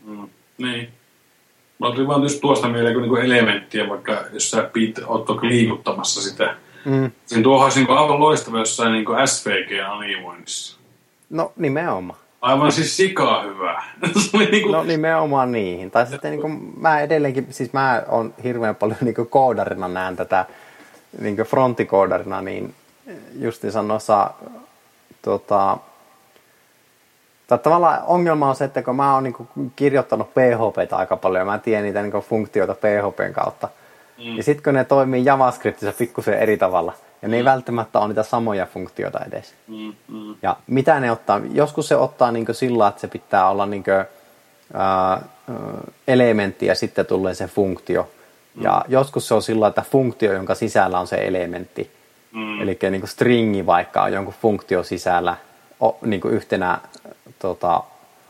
Mm. Niin. Mä olin vaan just tuosta mieleen kuin niinku elementtiä, vaikka jos sä Pete, oot liikuttamassa sitä. Mm. Sen tuohon olisi niin aivan loistava jossain niin SVG-animoinnissa. No nimenomaan. Aivan siis sikaa hyvää. niin kuin... No nimenomaan niihin. Tai sitten niin kuin, mä edelleenkin, siis mä on hirveän paljon niin kuin koodarina näen tätä niin kuin frontikoodarina, niin justiinsa noissa tota, tai tavallaan ongelma on se, että kun mä oon niin kirjoittanut PHPtä aika paljon ja mä tiedän niitä niin funktioita PHPn kautta. Mm. Ja sitten kun ne toimii JavaScriptissa pikkusen eri tavalla, ja ne ei mm. välttämättä ole niitä samoja funktioita edes. Mm, mm. Ja mitä ne ottaa? Joskus se ottaa niin sillä, että se pitää olla niin kuin, ää, elementti ja sitten tulee se funktio. Mm. Ja joskus se on sillä, että funktio, jonka sisällä on se elementti. Mm. Eli niin stringi vaikka on jonkun funktio sisällä o, niin yhtenä tota,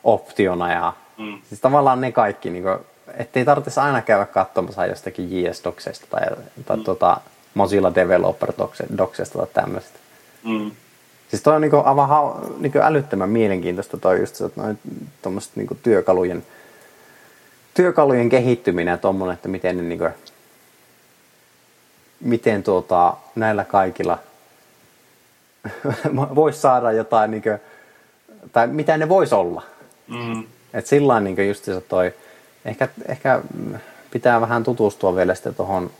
optiona ja mm. siis tavallaan ne kaikki, niin kuin, ettei tarvitsisi aina käydä katsomassa jostakin JS-doksesta tai, tai mm. tota, Mozilla Developer Docsesta tai tämmöistä. Mm. Siis toi on niinku aivan niinku älyttömän mielenkiintoista toi just se, että noin tuommoiset niinku työkalujen, työkalujen kehittyminen ja tommonen, että miten ne niinku, miten tuota, näillä kaikilla voisi saada jotain niinku, tai mitä ne voisi olla. Mm. Että sillä niin just se toi, ehkä, ehkä pitää vähän tutustua vielä sitten tuohon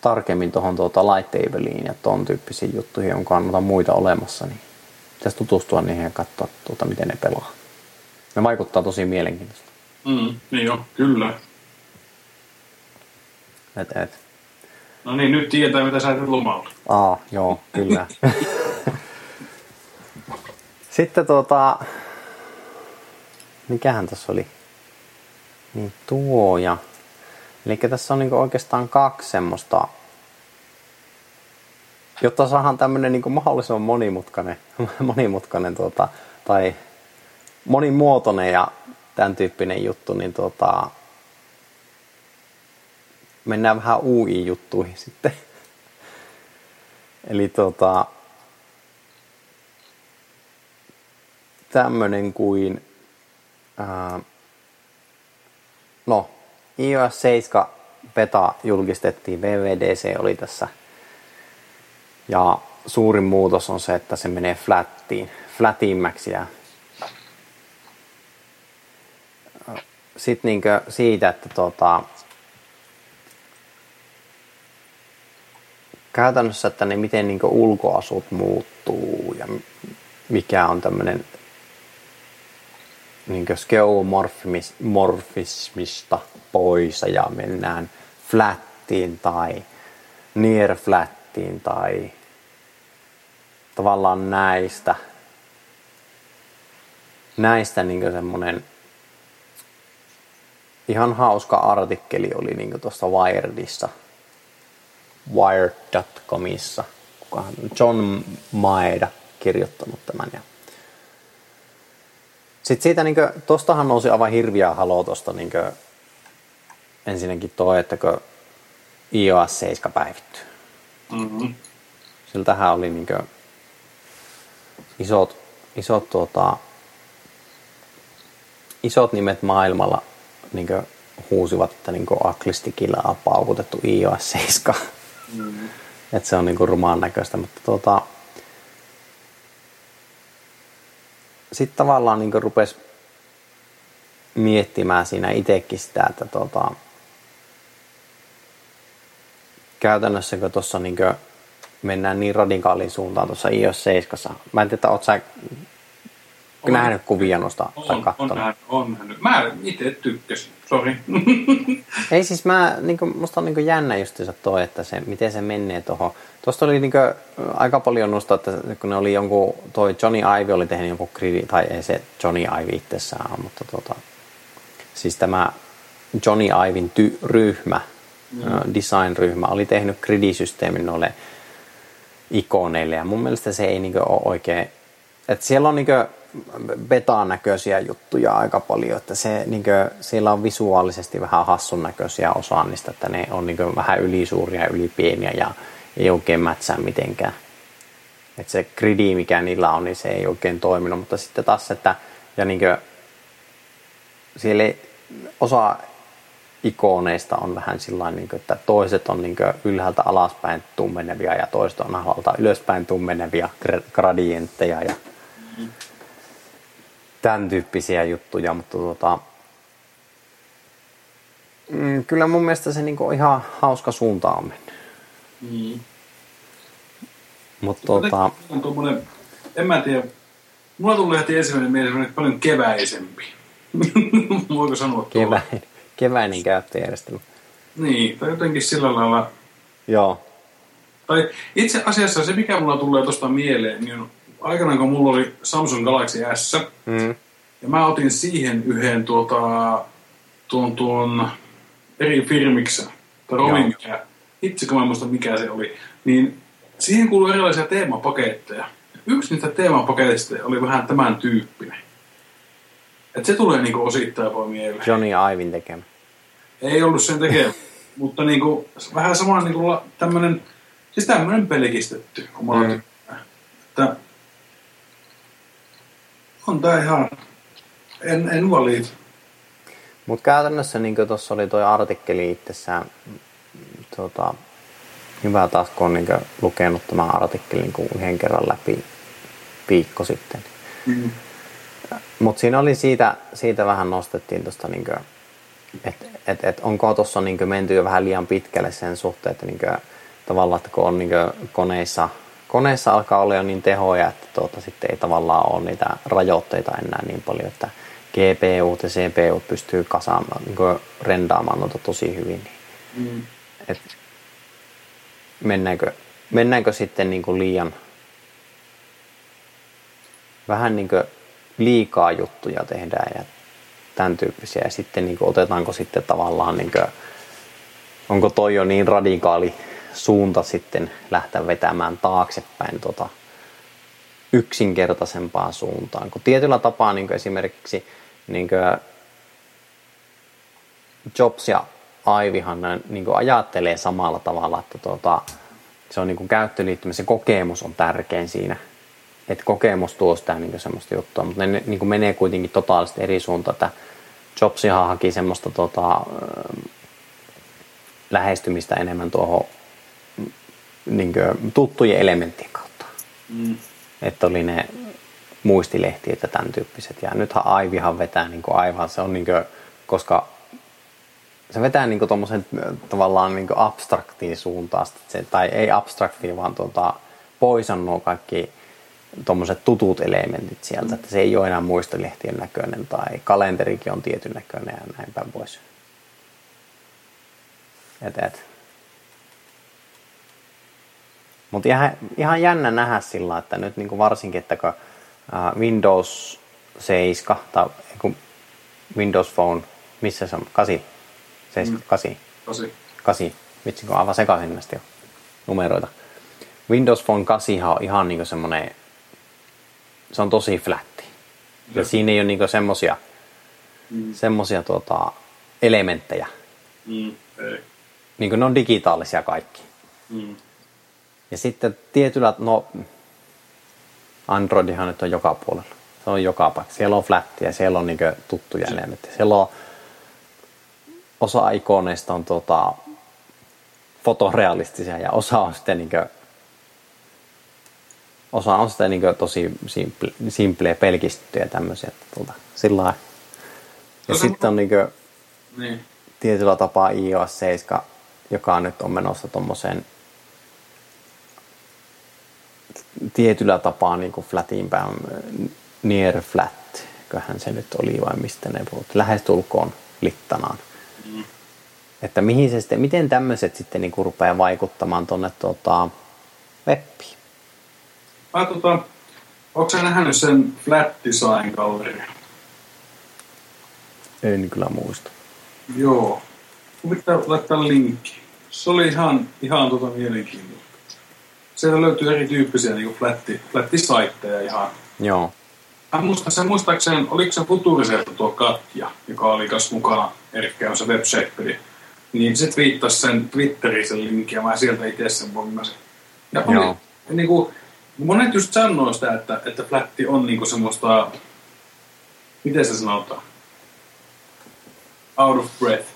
tarkemmin tuohon tuota light ja tuon tyyppisiin juttuihin, on kannata muita olemassa, niin pitäisi tutustua niihin ja katsoa, tuota, miten ne pelaa. Ne vaikuttaa tosi mielenkiintoista. Mm, niin joo, kyllä. Et, et. No niin, nyt tietää, mitä sä et lomalla. Aa, joo, kyllä. Sitten tuota, mikähän tässä oli? Niin tuo ja, eli tässä on niinku oikeastaan kaksi semmoista, jotta saadaan tämmönen niinku mahdollisimman monimutkainen, monimutkainen tuota, tai monimuotoinen ja tämän tyyppinen juttu, niin tuota, mennään vähän UI-juttuihin sitten. Eli tuota, tämmönen kuin ää, no, iOS 7 beta julkistettiin, VVDC oli tässä. Ja suurin muutos on se, että se menee flattiin, flatimmäksi ja sitten niinkö siitä, että tota, käytännössä, että ne miten niinkö ulkoasut muuttuu ja mikä on tämmöinen niin skeomorfismista pois ja mennään flattiin tai near flattiin tai tavallaan näistä näistä niin semmoinen ihan hauska artikkeli oli niin tuossa Wiredissa wired.comissa John Maeda kirjoittanut tämän ja sitten siitä, niin kuin, tostahan nousi aivan hirviä haloo tosta niin kuin, ensinnäkin toi, että kun iOS 7 päivittyy. Mm-hmm. Siltähän oli niin kuin, isot, isot, tuota, isot nimet maailmalla niin huusivat, että niin aklistikillä on paukutettu iOS 7. Mm. että se on niin rumaan näköistä, mutta tuota, sitten tavallaan niin rupesi miettimään siinä itsekin sitä, että tuota, käytännössä kun tuossa niin mennään niin radikaaliin suuntaan tuossa iOS 7. Mä en tiedä, oot sä on. nähnyt kuvia noista on, tai katsonut? On, on, on nähnyt. Mä itse tykkäsin, sori. Ei siis mä, niin kuin, musta on niin jännä just se toi, että se, miten se menee tuohon. Tuosta oli niin kuin, aika paljon nosta, että kun ne oli jonkun, toi Johnny Ive oli tehnyt jonkun kridi, tai ei se Johnny Ive itsessään, mutta tota, siis tämä Johnny Ivein ty- ryhmä, mm. design-ryhmä, oli tehnyt gridisysteemin noille ikoneille, ja mun mielestä se ei niin ole oikein, että siellä on niin betaan näköisiä juttuja aika paljon, että se, niin kuin, siellä on visuaalisesti vähän hassun näköisiä osaamista, että ne on niin kuin, vähän ylisuuria ja ylipieniä ja ei oikein mätsää mitenkään. Että se gridi, mikä niillä on, niin se ei oikein toiminut, mutta sitten taas, että ja niin kuin, siellä ei, osa ikoneista on vähän sillä niin kuin, että toiset on niin kuin, ylhäältä alaspäin tummenevia ja toiset on alhaalta ylöspäin tummenevia gradientteja ja mm-hmm tämän tyyppisiä juttuja, mutta tota, mm, kyllä mun mielestä se niinku ihan hauska suunta on mennyt. Mm. Mutta tota... On tommonen, en mä tiedä, mulla tulee heti ensimmäinen mieleen paljon keväisempi. Voiko sanoa Keväin, Keväinen käyttöjärjestelmä. Niin, tai jotenkin sillä lailla... Joo. Tai itse asiassa se, mikä mulla tulee tuosta mieleen, niin on aikanaan kun mulla oli Samsung Galaxy S, mm. ja mä otin siihen yhden tuota, tuon, tuon eri firmiksi, tai Romi, itse kun mä muista mikä se oli, niin siihen kuului erilaisia teemapaketteja. Yksi niistä teemapaketeista oli vähän tämän tyyppinen. Et se tulee niinku osittain voi mieleen. Johnny Ivin tekemä. Ei ollut sen tekemä, mutta niinku, vähän sama niinku tämmönen, siis tämmönen pelikistetty omalla mm. Että on tää ihan, en, en valita. Mutta käytännössä niin tuossa oli tuo artikkeli itsessään, tota, hyvä taas kun on niin lukenut tämän artikkelin kuin yhden kerran läpi viikko sitten. Mm. Mutta siinä oli siitä, siitä vähän nostettiin tuosta, niin että et, et onko tuossa niin menty jo vähän liian pitkälle sen suhteen, että niin kuin, tavallaan, että kun on niin koneissa – koneessa alkaa olla jo niin tehoja, että tuota, sitten ei tavallaan ole niitä rajoitteita enää niin paljon, että GPU ja CPU pystyy kasaamaan, niin rendaamaan noita tosi hyvin. Mm. Et mennäänkö, mennäänkö sitten niin kuin liian vähän niin kuin liikaa juttuja tehdään ja tämän tyyppisiä ja sitten niin kuin otetaanko sitten tavallaan niin kuin, onko toi jo niin radikaali suunta sitten lähteä vetämään taaksepäin tota yksinkertaisempaan suuntaan. Kun tietyllä tapaa niin kuin esimerkiksi niin kuin Jobs ja Aivihan niin kuin ajattelee samalla tavalla, että tota, se on niin kuin käyttöliittymä, se kokemus on tärkein siinä. Että kokemus tuo sitä niin semmoista juttua, mutta ne niin kuin menee kuitenkin totaalisesti eri suuntaan, että Jobsihan haki semmoista tota, lähestymistä enemmän tuohon niin kuin, tuttujen elementtien kautta. Mm. Että oli ne muistilehtiöt ja tämän tyyppiset. Ja nythän Aivihan vetää niin kuin aivan, se on niin kuin, koska se vetää niin tuommoisen tavallaan niin abstraktiin suuntaan, se, tai ei abstraktiin, vaan tuota, poisannut kaikki tuommoiset tutut elementit sieltä, että se ei ole enää muistilehtien näköinen tai kalenterikin on tietyn näköinen ja näin päin pois. Mutta ihan, ihan jännä nähdä sillä, että nyt niin kuin varsinkin, että kun Windows 7 tai Windows Phone, missä se on? 8? 7, 8? 8. 8. Vitsi, kun aivan sekaisin näistä jo numeroita. Windows Phone 8 on ihan niin semmoinen, se on tosi flätti. Ja, ja siinä ei ole niin semmosia, mm. semmosia tuota, elementtejä. Mm, ei. Niin kuin ne on digitaalisia kaikki. Mm. Ja sitten tietyllä, no Androidihan nyt on joka puolella. Se on joka paikka. Siellä on flattia, siellä on niin tuttuja elementtejä. Siellä on osa ikoneista on tota, fotorealistisia ja osa on sitten niin kuin, osa on sitten niin tosi simple, simpleä pelkistettyjä tämmöisiä. Että, tuota, sillä lailla. ja No sitten on niin kuin, Niin. tietyllä tapaa iOS 7, joka nyt on menossa tuommoiseen tietyllä tapaa niin kuin flatin päin, near flat, köhän se nyt oli vai mistä ne puhut, lähestulkoon littanaan. Mm. Että mihin se sitten, miten tämmöiset sitten niin rupeaa vaikuttamaan tuonne tuota, webbiin? Mä tota, onko sä nähnyt sen Flat Design Gallery? En kyllä muista. Joo. Mun pitää laittaa linkki. Se oli ihan, ihan tota mielenkiintoista. Sieltä löytyy erityyppisiä niin flatti, flättisaitteja ihan. Joo. Mä muistan, sen muistaakseni, oliko se Futuriselta tuo Katja, joka oli kanssa mukana Erikkään se webshaperi. Niin se twiittasi sen Twitteriin sen linkin ja mä sieltä itse sen bongasin. Ja oli, niin kuin, monet just sanoo sitä, että, että flätti on niin kuin semmoista, miten se sanotaan? Out of breath.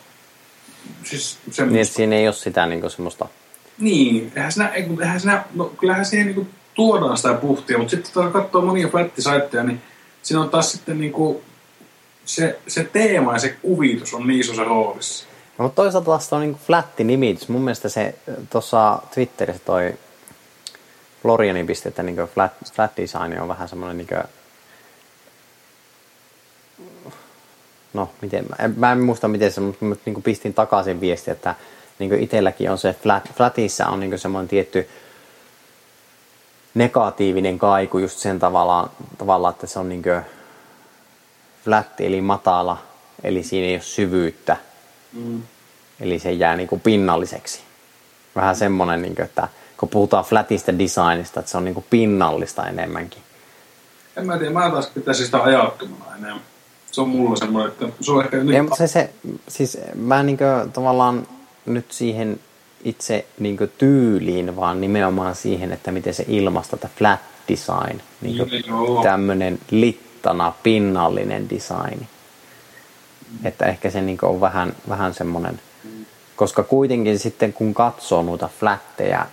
Siis semmoista. Niin, että siinä ei ole sitä niin kuin semmoista, Niin, eihän sinä, eihän sinä, no kyllähän siihen niinku tuodaan sitä puhtia, mutta sitten kun katsoo monia flättisaitteja, niin siinä on taas sitten niinku se, se teema ja se kuvitus on niin isossa roolissa. No, mutta toisaalta taas tuo niin flatti nimitys. Mun mielestä se tuossa Twitterissä toi Florianin pisti, että niin flat, flat design on vähän semmoinen niin kuin, no miten, mä en, mä en muista miten se, mutta niin pistin takaisin viesti, että niin itselläkin on se flat, flatissa on niin semmoinen tietty negatiivinen kaiku just sen tavalla, tavalla että se on niin flatti eli matala, eli siinä ei ole syvyyttä. Mm. Eli se jää niin kuin pinnalliseksi. Vähän semmoinen, niin kuin, että kun puhutaan flatista designista, että se on niin kuin pinnallista enemmänkin. En mä tiedä, mä taas pitäisin sitä ajattomana enemmän. Se on mulla semmoinen, että se on ehkä. Ei, mutta se, se, siis mä niin kuin, tavallaan nyt siihen itse niin tyyliin, vaan nimenomaan siihen, että miten se ilmaista tätä flat design. Niin tämmöinen littana, pinnallinen design. Että ehkä se niin on vähän, vähän semmoinen, koska kuitenkin sitten kun katsoo noita flatteja,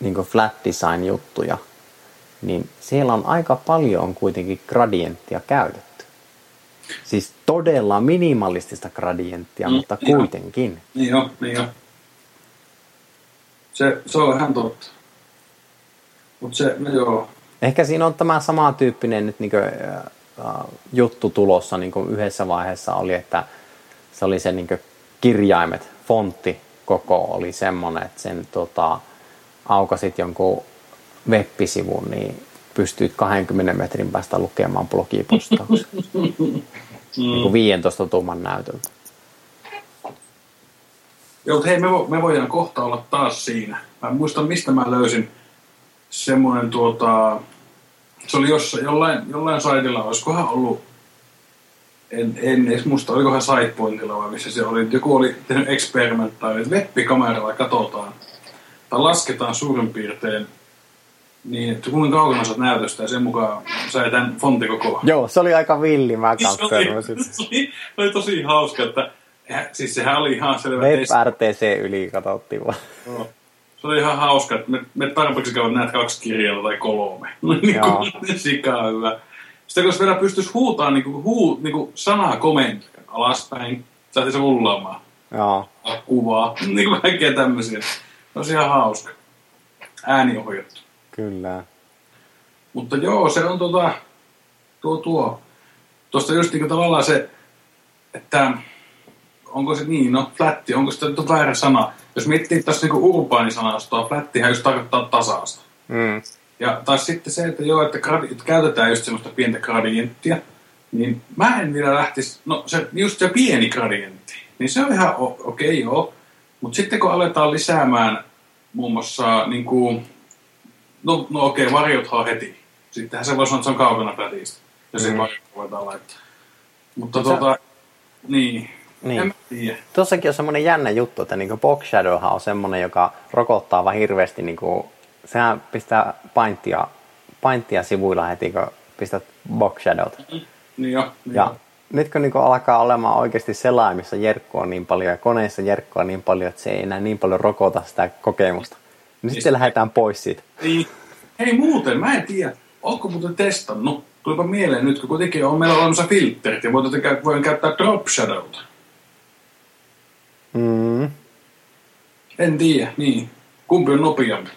niin kuin flat design juttuja, niin siellä on aika paljon kuitenkin gradienttia käytetty. Siis todella minimalistista gradienttia, Mm, mutta joo. kuitenkin. Niin jo, niin jo. Se, se on ihan totta. Mutta se, no joo. Ehkä siinä on tämä samantyyppinen nyt niin kuin, äh, juttu tulossa niin kuin yhdessä vaiheessa oli, että se oli se niin kuin kirjaimet, fontti koko oli semmoinen, että sen tota, aukasit jonkun web-sivun, niin pystyit 20 metrin päästä lukemaan blogipostauksen. niin kuin 15 tuuman näytöltä. Joo, mutta hei, me, vo, me voidaan kohta olla taas siinä. Mä en muista, mistä mä löysin semmoinen tuota... Se oli jossain, jollain, jollain saitilla, olisikohan ollut... En, en edes muista, olikohan Sidepointilla vai missä se oli. Joku oli tehnyt eksperimenttaali, että webbikameralla katsotaan tai lasketaan suurin piirtein niin, että kuinka kaukana saat näytöstä ja sen mukaan sä tämän fontikokoa. Joo, se oli aika villi, mä Siis se, oli, se, oli, se oli tosi hauska, että siis sehän oli ihan selvä Web. RTC yli katsottiin vaan. Joo. Se oli ihan hauska, että me, me tarpeeksi kauan näet kaksi kirjaa tai kolme. niin kuin sikaa hyvä. Sitten jos vielä pystyisi huutaa niin kuin, huu, niin kuin sanaa komentaa alaspäin, saatiin se rullaamaan. Joo. Kuvaa, niin kuin kaikkea tämmöisiä. Se olisi ihan hauska. Ääni ohjattu. Kyllä. Mutta joo, se on tota, tuo tuo. Tuosta just niin tavallaan se, että onko se niin, no flätti, onko se nyt väärä sana. Jos miettii tässä niin urbaanisanastoa, flättihän just tarkoittaa tasasta. Mm. Ja taas sitten se, että joo, että, gradi, että käytetään just semmoista pientä gradienttia, niin mä en vielä lähtisi, no se, just se pieni gradientti, niin se on ihan okei okay, joo. Mutta sitten kun aletaan lisäämään muun muassa niin kuin, no, no okei, okay, varjothan heti. Sittenhän se voi sanoa, että se on kaukana flätistä, jos mm. Ei varjot voidaan laittaa. Mutta Mut sä- tota, niin, Niin. Tuossakin on semmoinen jännä juttu, että niinku Box Shadowhan on semmoinen, joka rokottaa vaan hirveästi, niinku, sehän pistää painttia, painttia sivuilla heti, kun pistät Box Shadowta. Niin jo, niin Ja jo. nyt kun niin alkaa olemaan oikeasti jerkkua on niin paljon ja koneessa jerkkua on niin paljon, että se ei enää niin paljon rokota sitä kokemusta, niin sitten lähdetään pois siitä. Niin. Hei muuten, mä en tiedä, onko muuten testannut? Tulipa mieleen nyt, kun kuitenkin on meillä olemassa filterit ja voin käyttää drop shadowta. Mm. En tiedä, niin. Kumpi on nopeampi?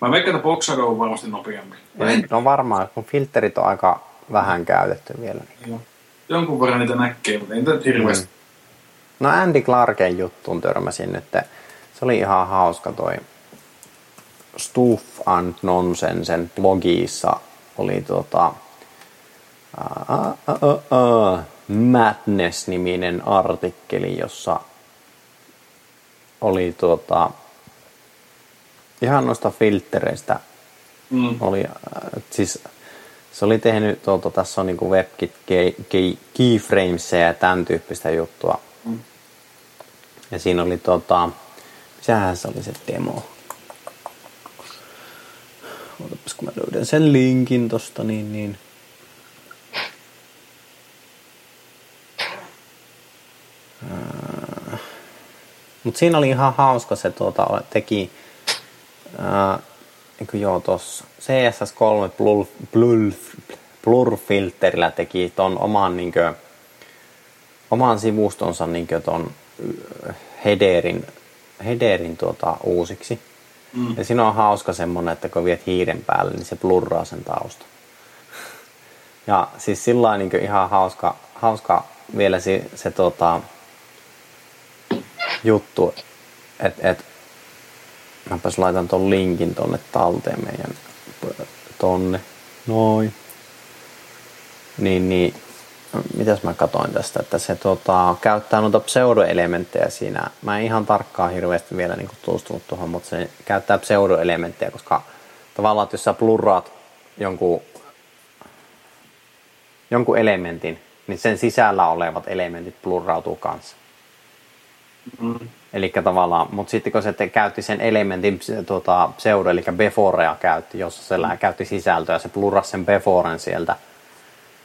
Mä veikkaan, että Box Shadow on varmasti nopeampi. En... No varmaan, kun filterit on aika vähän käytetty vielä. Niin. Joo. Jonkun verran niitä näkee, mutta ei niitä hirveästi. Mm. No Andy Clarken juttuun törmäsin, että se oli ihan hauska toi Stuff and Nonsensen blogissa oli tota uh, uh, uh, uh, Madness-niminen artikkeli, jossa oli tuota, ihan noista filtreistä mm. oli, äh, siis se oli tehnyt, tuota, tässä on niinku WebKit key, keyframesia ja tämän tyyppistä juttua. Mm. Ja siinä oli tota, misähän se oli se demo. Otapas kun mä löydän sen linkin tosta, niin, niin Mutta siinä oli ihan hauska se tuota, teki ää, niin joo, tuossa CSS3 Blur, Blur, Blur-filterillä teki ton oman, niin kuin, oman sivustonsa niin ton headerin, headerin tuota, uusiksi. Mm. Ja siinä on hauska semmonen, että kun viet hiiren päälle, niin se blurraa sen tausta. Ja siis sillä niin ihan hauska, hauska vielä se, se tota, juttu, että et, mäpäs laitan ton linkin tonne talteen meidän tonne, noin. Niin, niin mitäs mä katoin tästä, että se tota, käyttää noita pseudoelementtejä siinä. Mä en ihan tarkkaan hirveästi vielä niin tutustunut tuohon, mutta se käyttää pseudoelementtejä, koska tavallaan, että jos sä blurraat jonkun, jonkun elementin, niin sen sisällä olevat elementit blurrautuu kanssa. Mm. Eli tavallaan, mutta sitten kun se käytti sen elementin tuota, pseudo, eli beforea käytti, jossa se mm. käytti sisältöä, se plurasi sen beforen sieltä,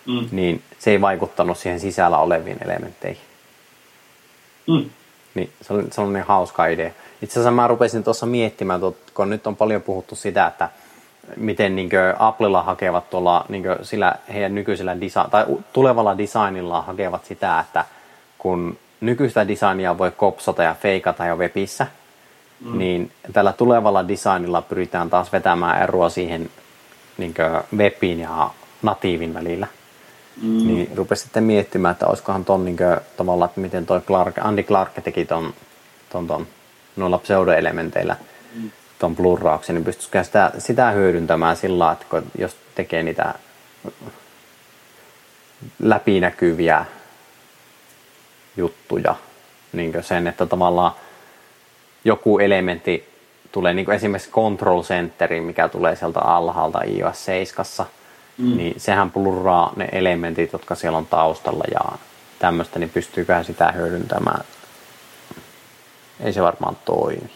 mm. niin se ei vaikuttanut siihen sisällä oleviin elementteihin. Mm. Niin, se on niin hauska idea. Itse asiassa mä rupesin tuossa miettimään, kun nyt on paljon puhuttu sitä, että miten niin Applella hakevat tuolla niin sillä heidän nykyisellä desi- tai tulevalla designilla hakevat sitä, että kun nykyistä designia voi kopsata ja feikata jo webissä, mm. niin tällä tulevalla designilla pyritään taas vetämään eroa siihen niin webin ja natiivin välillä. Mm. Niin rupesi sitten miettimään, että olisikohan ton niin kuin, tavallaan, että miten toi Clark, Andy Clark teki ton, ton, ton noilla pseudoelementeillä mm. ton blurrauksen, niin pystyisikö sitä, sitä hyödyntämään sillä että kun, jos tekee niitä läpinäkyviä juttuja. Niin sen, että tavallaan joku elementti tulee niin esimerkiksi control centeri, mikä tulee sieltä alhaalta iOS 7, mm. niin sehän blurraa ne elementit, jotka siellä on taustalla ja tämmöistä, niin pystyyköhän sitä hyödyntämään. Ei se varmaan toimi.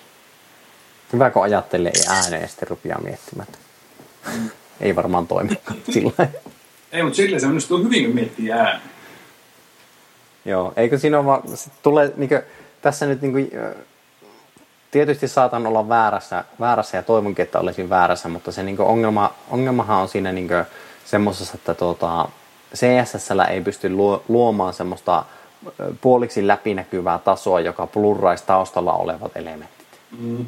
Hyvä, kun ajattelee ääneen ja sitten rupeaa miettimään. Ei varmaan toimi sillä Ei, mutta sillä se onnistuu hyvin, kun miettii ääneen. Joo, eikö siinä ole vaan, tulee, niin kuin, tässä nyt niin kuin, tietysti saatan olla väärässä, väärässä ja toivonkin, että olisin väärässä, mutta se niin kuin, ongelma, ongelmahan on siinä niin semmoisessa, että tuota, CSS ei pysty luomaan semmoista puoliksi läpinäkyvää tasoa, joka blurraisi taustalla olevat elementit. Mm.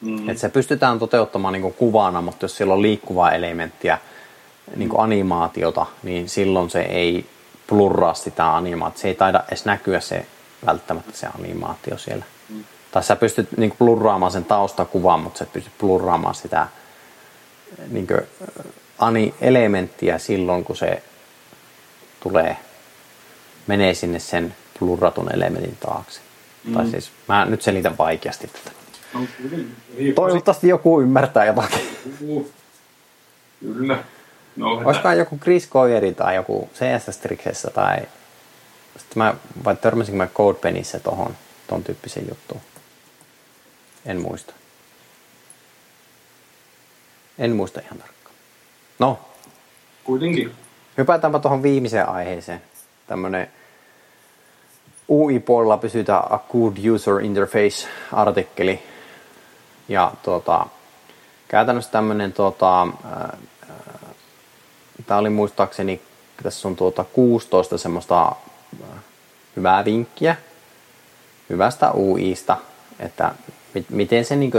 Mm. Et se pystytään toteuttamaan niin kuvana, mutta jos siellä on liikkuvaa elementtiä, niin animaatiota, niin silloin se ei blurraa sitä animaatiota. Se ei taida edes näkyä se välttämättä se animaatio siellä. Mm. Tai sä pystyt niin blurraamaan sen taustakuvan, mutta sä pystyt blurraamaan sitä niin kuin, ani elementtiä silloin, kun se tulee, menee sinne sen blurratun elementin taakse. Mm. Tai siis, mä nyt selitän vaikeasti tätä. Toivottavasti joku ymmärtää jotakin. Kyllä. No, Olisikohan joku Chris Coyeri tai joku CSS Tricksessä tai sitten mä, vai törmäsinkö mä CodePenissä tohon, ton tyyppiseen juttuun? En muista. En muista ihan tarkkaan. No. Kuitenkin. Hypätäänpä tuohon viimeiseen aiheeseen. Tämmönen UI-puolella pysytään A Good User Interface-artikkeli. Ja tuota, käytännössä tämmöinen, tuota, tämä oli muistaakseni, tässä on tuota 16 semmoista hyvää vinkkiä hyvästä UIsta, että mit, miten se niin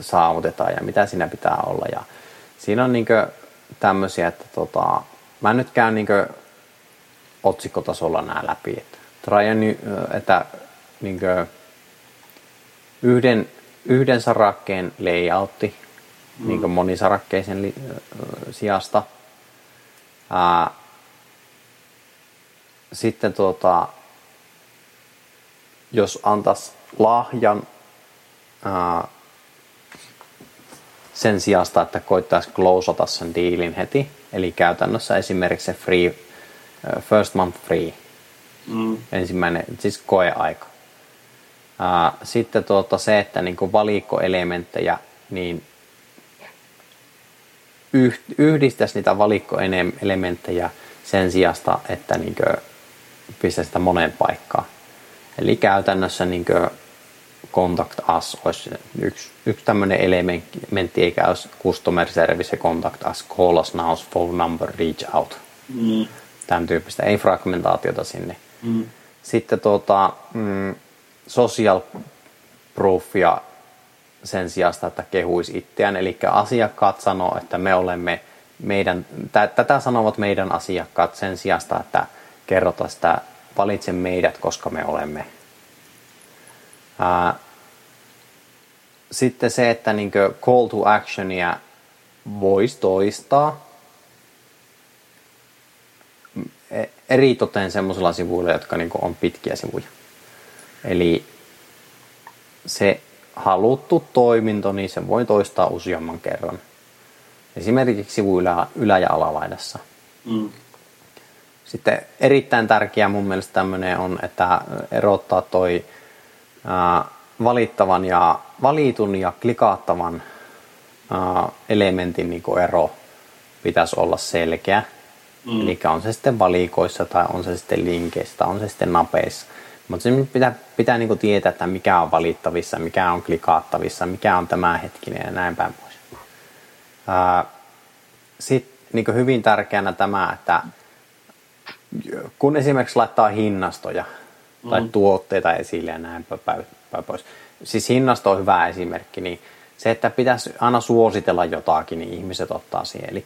saavutetaan ja mitä siinä pitää olla. Ja siinä on niin tämmöisiä, että tota, mä nyt käyn niin otsikkotasolla nämä läpi. Että, try että niin yhden, yhden sarakkeen layoutti mm. niin monisarakkeisen li, sijasta. Ää, sitten tuota, jos antaisi lahjan ää, sen sijasta, että koittaisi closeata sen diilin heti, eli käytännössä esimerkiksi se free, first month free, mm. ensimmäinen, siis koeaika. Sitten tuota, se, että niin valikkoelementtejä, niin yhdistäisi niitä valikkoelementtejä sen sijasta, että niin pistäisi sitä moneen paikkaan. Eli käytännössä niin Contact Us olisi yksi, yksi tämmöinen elementti, eikä olisi Customer Service Contact Us, Call Us Now, Phone Number, Reach Out. Mm. Tämän tyyppistä, ei fragmentaatiota sinne. Mm. Sitten tuota, mm, social proofia sen sijasta, että kehuisi itseään. Eli asiakkaat sanoo, että me olemme meidän, tätä sanovat meidän asiakkaat sen sijasta, että kerrotaan sitä valitse meidät, koska me olemme. Ää, sitten se, että niin call to actionia voisi toistaa e, eritoten semmoisilla sivuilla, jotka niin on pitkiä sivuja. Eli se haluttu toiminto, niin se voi toistaa useamman kerran. Esimerkiksi sivu ylä, ylä- ja alalaidassa. Mm. Sitten erittäin tärkeää mun mielestä tämmöinen on, että erottaa toi valittavan ja valitun ja klikaattavan elementin niin ero pitäisi olla selkeä. Mm. Eli on se sitten valikoissa tai on se sitten linkeissä tai on se sitten napeissa. Mutta se pitää, pitää niin tietää, että mikä on valittavissa, mikä on klikaattavissa, mikä on tämä hetkinen ja näin päin pois. Sitten niin hyvin tärkeänä tämä, että kun esimerkiksi laittaa hinnastoja mm. tai tuotteita esille ja näin päin pois. Siis hinnasto on hyvä esimerkki, niin se, että pitäisi aina suositella jotakin, niin ihmiset ottaa siihen. Eli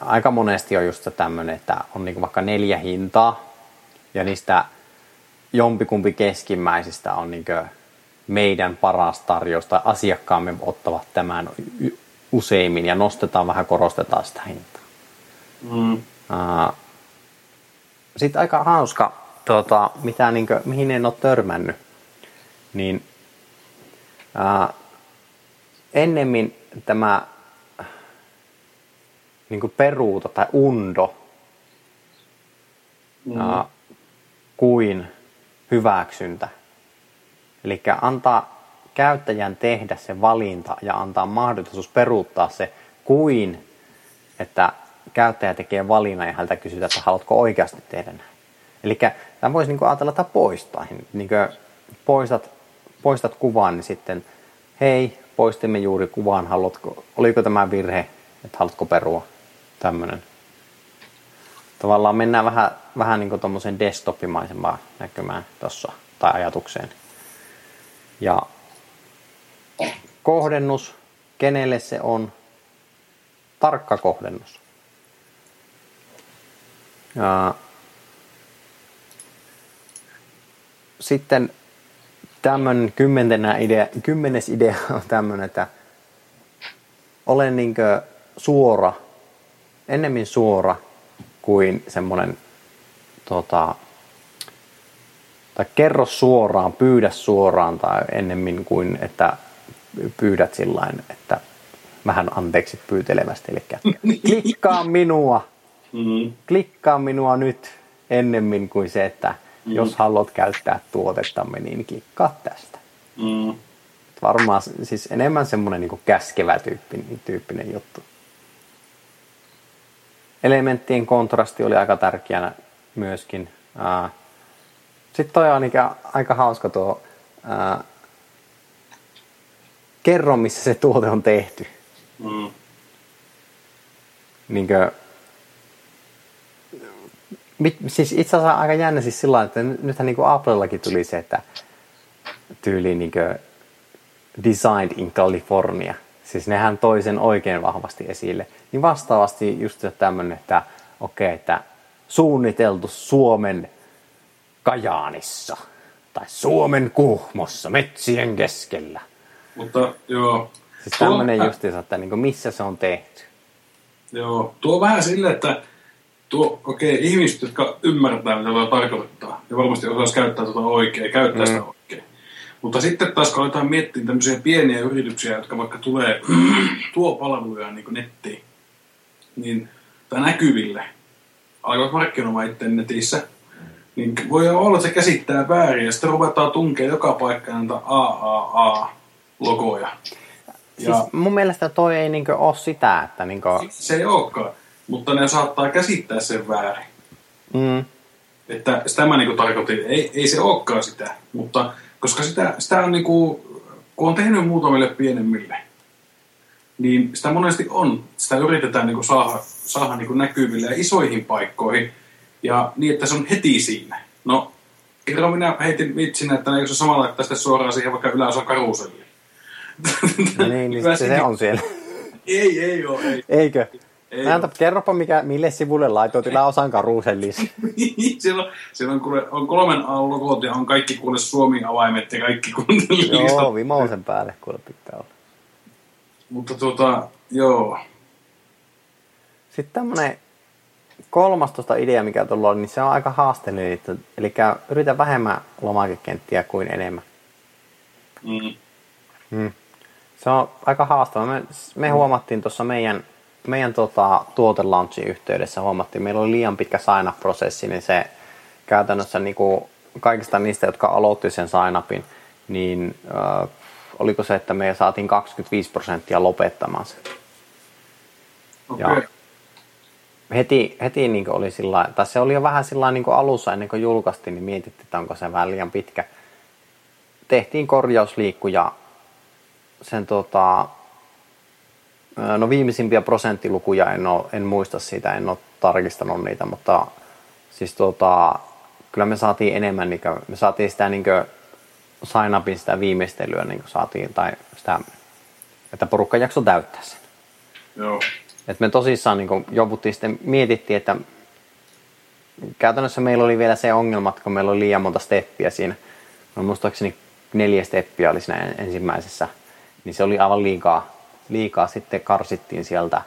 aika monesti on just tämmöinen, että on niin vaikka neljä hintaa ja niistä jompikumpi keskimmäisistä on niin meidän paras tarjous tai asiakkaamme ottavat tämän useimmin ja nostetaan vähän, korostetaan sitä hintaa. Mm. Uh, sitten aika hauska, tuota, mitä, niin kuin, mihin en ole törmännyt, niin ää, ennemmin tämä niin kuin peruuta tai undo mm. ää, kuin hyväksyntä. Eli antaa käyttäjän tehdä se valinta ja antaa mahdollisuus peruuttaa se kuin, että käyttäjä tekee valinnan ja häneltä kysytään, että haluatko oikeasti tehdä näin. Eli tämä voisi niin ajatella, että poistaa. Niin poistat, poistat kuvan, niin sitten hei, poistimme juuri kuvan, haluatko, oliko tämä virhe, että haluatko perua tämmöinen. Tavallaan mennään vähän, vähän niin tuommoiseen desktopimaisempaan näkymään tuossa tai ajatukseen. Ja kohdennus, kenelle se on, tarkka kohdennus. Ja sitten tämmöinen kymmenenä idea, kymmenes idea on tämmöinen, että olen niinkö suora, ennemmin suora kuin semmoinen tota, tai kerro suoraan, pyydä suoraan tai ennemmin kuin että pyydät sillä että vähän anteeksi pyytelevästi. Eli klikkaa minua Mm. Klikkaa minua nyt ennemmin kuin se, että mm. jos haluat käyttää tuotettamme, niin klikkaa tästä. Mm. Varmaan siis enemmän semmoinen niin käskevä tyyppinen, tyyppinen juttu. Elementtien kontrasti oli aika tärkeänä myöskin. Sitten toi on niinkä aika hauska tuo, ää, kerro missä se tuote on tehty. Mm. Niinkö, mit, siis itse asiassa aika jännä siis sillä että nythän niin kuin Applellakin tuli se, että tyyli niin designed in California. Siis nehän toi sen oikein vahvasti esille. Niin vastaavasti just tämmöinen, että okei, okay, että suunniteltu Suomen Kajaanissa tai Suomen Kuhmossa metsien keskellä. Mutta joo. Siis tämmöinen justiinsa, että niin missä se on tehty. Joo, tuo vähän sille, että tuo, okei, okay, ihmiset, jotka ymmärtää, mitä tuo tarkoittaa, ja varmasti osaisi käyttää tuota oikein, käyttää mm. sitä oikein. Mutta sitten taas kun aletaan miettiä tämmöisiä pieniä yrityksiä, jotka vaikka tulee, tuo palveluja niin nettiin, niin, tai näkyville, alkavat markkinoimaan itse netissä, niin voi olla, että se käsittää väärin, ja sitten ruvetaan tunkea joka paikkaan näitä AAA-logoja. Siis mun mielestä toi ei niinkö ole sitä, että niinkö... Se ei olekaan, mutta ne saattaa käsittää sen väärin. Mm. Että sitä mä niinku tarkoitin, ei, ei se olekaan sitä, mutta koska sitä, sitä on niinku, kun on tehnyt muutamille pienemmille, niin sitä monesti on. Sitä yritetään niinku saada, saada niinku näkyville ja isoihin paikkoihin, ja niin, että se on heti siinä. No, kerran minä heitin vitsin, että eikö se samalla laittaa sitten suoraan siihen vaikka yläosa karuselliin. No niin, niin se, se on siellä. Ei, ei ole. Ei. Eikö? Ei Näytä, kerropa, mikä, mille sivulle laitoit yläosan karusellis. siellä on, siellä on, kuule, on kolmen A-logot ja on kaikki kuule Suomi-avaimet ja kaikki kuule Joo, vimoisen päälle kuule pitää olla. Mutta tuota, joo. Sitten tämmönen kolmas tuosta idea, mikä tuolla on, niin se on aika haasteellinen. Eli yritä vähemmän lomakekenttiä kuin enemmän. Mm. Mm. Se on aika haastava. Me, me huomattiin tuossa meidän, meidän tota, tuotelaunchiin yhteydessä, huomattiin, meillä oli liian pitkä sign-up-prosessi, niin se käytännössä niin kuin kaikista niistä, jotka aloitti sen sign-upin, niin äh, oliko se, että me saatiin 25 prosenttia lopettamaan se. Okay. Ja heti, heti niin oli sillä tai se oli jo vähän sillä niin alussa ennen kuin julkaistiin, niin mietittiin, että onko se vähän liian pitkä. Tehtiin korjausliikkuja sen tota, no viimeisimpiä prosenttilukuja en, ole, en muista siitä, en ole tarkistanut niitä, mutta siis tota, kyllä me saatiin enemmän, niin kuin, me saatiin sitä niin sign upin sitä viimeistelyä niin saatiin, tai sitä, että porukka jakso täyttää sen. Joo. Et me tosissaan niin joputtiin sitten, mietittiin, että käytännössä meillä oli vielä se ongelma, että kun meillä oli liian monta steppiä siinä, no muistaakseni neljä steppiä oli siinä ensimmäisessä, niin se oli aivan liikaa, liikaa sitten karsittiin sieltä.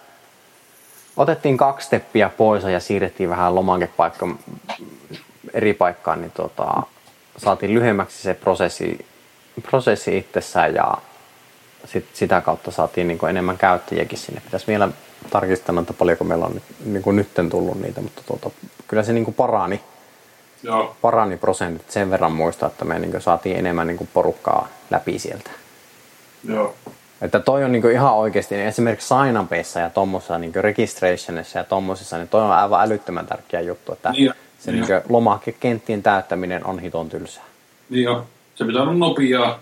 Otettiin kaksi steppiä pois ja siirrettiin vähän lomakepaikka eri paikkaan, niin tota, saatiin lyhyemmäksi se prosessi, prosessi itsessään ja sit sitä kautta saatiin niin enemmän käyttäjiäkin sinne. Pitäisi vielä tarkistaa, että paljonko meillä on niin kuin nytten tullut niitä, mutta tuota, kyllä se niin kuin parani. Joo. Parani prosentit sen verran muista, että me niin kuin saatiin enemmän niin kuin porukkaa läpi sieltä. Joo. Että toi on niin ihan oikeasti, niin esimerkiksi sign ja tuommoisessa niin registrationissa ja tuommoisessa, niin toi on aivan älyttömän tärkeä juttu, että niin se niin lomakekenttien täyttäminen on hiton tylsää. Niin jo. Se pitää olla nopeaa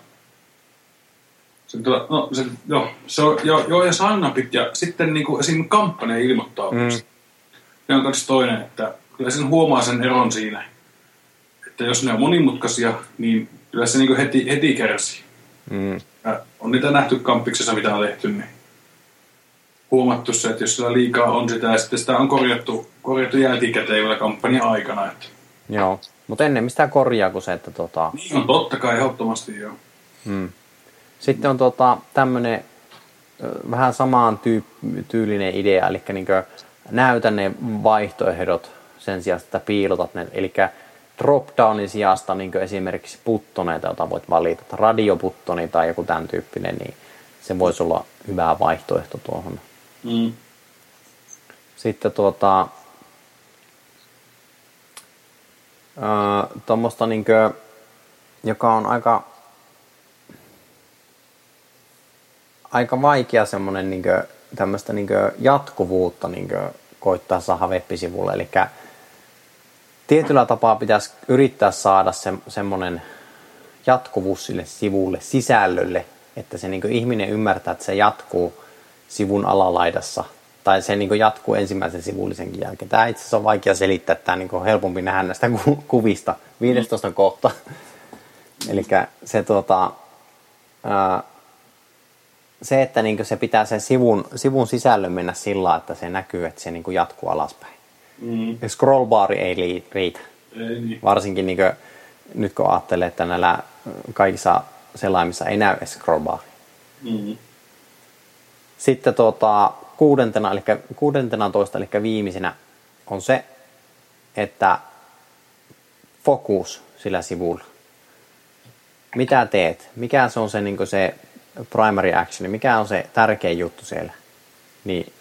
se, no, se, joo, se on, joo, joo, ja signupit ja sitten niin kuin esim. kampanja ilmoittautumista. Mm. Ne on kaksi toinen, että kyllä sen huomaa sen eron siinä, että jos ne on monimutkaisia, niin kyllä se niin kuin heti, heti kärsii. Mm. Ja on niitä nähty kampiksessa, mitä on tehty, niin huomattu se, että jos sillä liikaa on sitä, ja sitten sitä on korjattu, korjattu jälkikäteen vielä kampanjan aikana. Että. Joo, mutta ennen mistä korjaa kuin se, että tota... Niin on totta kai ehdottomasti joo. Mm. Sitten on tota, tämmöinen vähän samaan tyyp- tyylinen idea, eli niin näytä ne vaihtoehdot sen sijaan, että piilotat ne. Eli drop-downin sijasta niin esimerkiksi puttoneita, joita voit valita, radioputtoni tai joku tämän tyyppinen, niin se voisi olla hyvä vaihtoehto tuohon. Mm. Sitten tuota, tuommoista, niin kuin, joka on aika aika vaikea semmoinen niin tämmöistä niin jatkuvuutta niin koittaa saada web-sivulle. Eli tietyllä tapaa pitäisi yrittää saada se, semmoinen jatkuvuus sille sivulle, sisällölle, että se niin ihminen ymmärtää, että se jatkuu sivun alalaidassa tai se niin jatkuu ensimmäisen sivullisenkin jälkeen. Tämä itse asiassa on vaikea selittää, tämä niin on helpompi nähdä näistä kuvista. 15 kohta. Eli se, tuota, se, että niin se pitää sen sivun, sivun sisällön mennä sillä että se näkyy, että se niin jatkuu alaspäin. Mm. Scrollbari ei riitä. Ei niin. Varsinkin niin kuin, nyt kun ajattelee, että näillä kaikissa selaimissa ei näy scrollbari. Mm. Sitten tuota, kuudentena, eli kuudentena toista, eli viimeisenä on se, että fokus sillä sivulla. Mitä teet? Mikä se on se, niin se primary action, mikä on se tärkein juttu siellä? Niin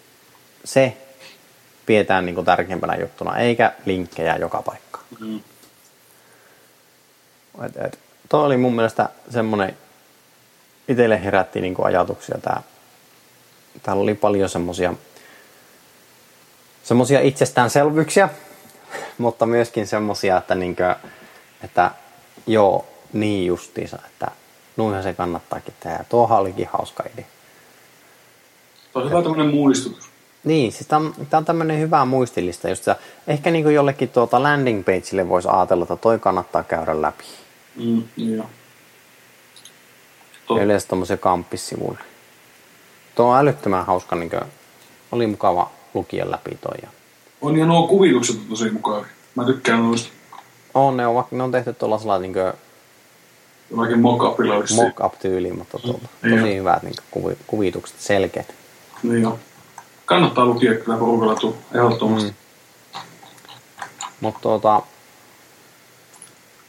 se pidetään niin tärkeimpänä juttuna, eikä linkkejä joka paikkaan. Mm. Et, et, toi oli mun mielestä semmoinen, itselle herätti niin ajatuksia tämä täällä oli paljon semmosia, semmosia itsestäänselvyyksiä, mutta myöskin semmosia, että, niinkö, että joo, niin justiinsa, että nuinhan se kannattaakin tehdä. Tuohan olikin hauska idea. Tuo on hyvä tämmöinen muistutus. Niin, siis tämä on, on tämmöinen hyvä muistilista. Just se, ehkä niin jollekin tuota landing pageille voisi ajatella, että toi kannattaa käydä läpi. Mm, joo. Yleensä tuommoisia kamppissivuille. Tuo on älyttömän hauska, niin kuin, oli mukava lukia läpi toi. On ja nuo kuvitukset tosi mukavia. Mä tykkään noista. On, ne on, ne on tehty tuollaisella niin kuin, Jollakin mock-upilla Mock-up-tyyliin, mutta tuota, tosi hyvät niin kuvi, kuvitukset, selkeät. Niin jo. Kannattaa lukia kyllä tuu, ehdottomasti. Mm. Mutta tuota,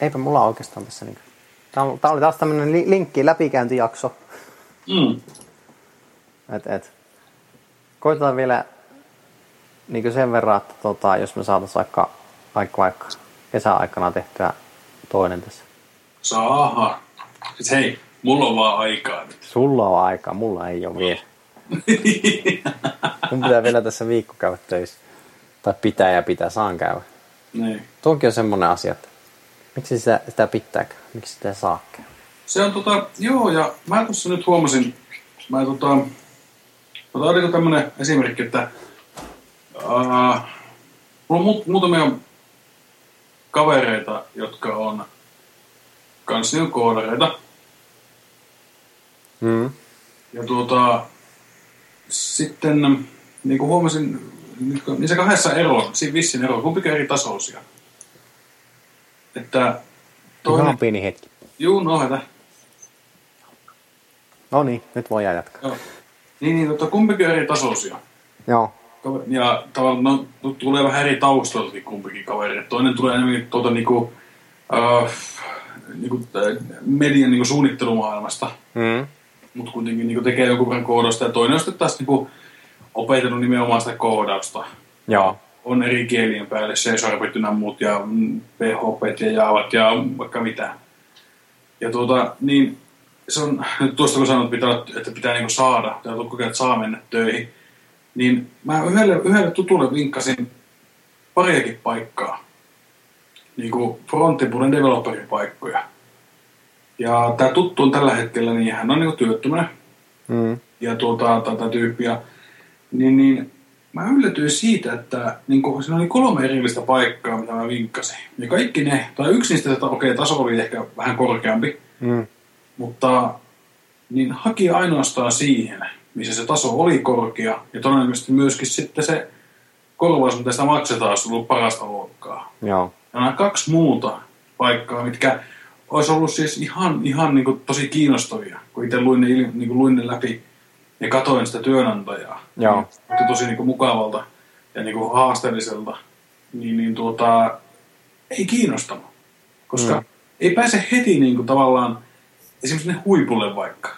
eipä mulla oikeastaan tässä niin Tämä oli taas tämmöinen linkki läpikäyntijakso. Mm. Et, et. Koitetaan vielä niin sen verran, että tota, jos me saataisiin vaikka, vaikka, vaikka kesäaikana tehtyä toinen tässä. Saaha. Siis hei, mulla on vaan aikaa nyt. Sulla on aikaa, mulla ei ole vielä. Mun pitää vielä tässä viikko käydä töissä. Tai pitää ja pitää, saan käydä. Niin. Tuokin on semmoinen asia, että miksi sitä, sitä pitääkö? Miksi sitä saa käydä? Se on tota, joo, ja mä tuossa nyt huomasin, mä tota, tota oliko tämmönen esimerkki, että uh, mulla on muutamia kavereita, jotka on kans niin koodareita. Mm. Ja tuota, sitten niin kuin huomasin, niin se kahdessa ero, siinä vissin ero, kumpikin eri tasoisia. Että toinen... Ihan pieni hetki. Juu, no hetä. No niin, nyt voi jatkaa. Joo. Niin, niin tota, kumpikin eri tasoisia. Joo. Ja tavallaan no, tulee vähän eri taustaltakin kumpikin kaveri. Toinen tulee enemmän tuota niinku, äh, niinku, median niinku suunnittelumaailmasta. Mm. Mutta kuitenkin niinku tekee jonkun verran koodausta. Ja toinen on sitten taas niinku, opetellut nimenomaan sitä koodausta. Joo. On eri kielien päälle, C-sharpit ynnä muut ja PHP ja Javat ja vaikka mitä. Ja tuota, niin se on, nyt tuosta kun sanoit, että pitää, että pitää niinku saada, tai kokea, että saa mennä töihin, niin mä yhdelle, yhdelle tutulle vinkkasin pariakin paikkaa, niin kuin fronttipuolen developerin paikkoja. Ja tämä tuttu on tällä hetkellä, niin hän on niin työttömänä. Mm. Ja tuota, tätä tyyppiä. Niin, niin mä yllätyin siitä, että niin kuin, siinä oli kolme erillistä paikkaa, mitä mä vinkkasin. Ja kaikki ne, tai yksi niistä, että okei, okay, taso oli ehkä vähän korkeampi. Mm. Mutta niin haki ainoastaan siihen, missä se taso oli korkea, ja todennäköisesti myöskin sitten se korvaus, mitä sitä maksetaan, olisi ollut parasta luokkaa. Joo. Ja nämä kaksi muuta paikkaa, mitkä olisi ollut siis ihan, ihan niin kuin tosi kiinnostavia, kun itse luin ne, niin kuin luin ne läpi ja katoin sitä työnantajaa. Joo. Niin, tosi niin kuin mukavalta ja niin kuin haasteelliselta. Niin, niin tuota, ei kiinnostanut. Koska mm. ei pääse heti niin kuin tavallaan esimerkiksi ne huipulle vaikka,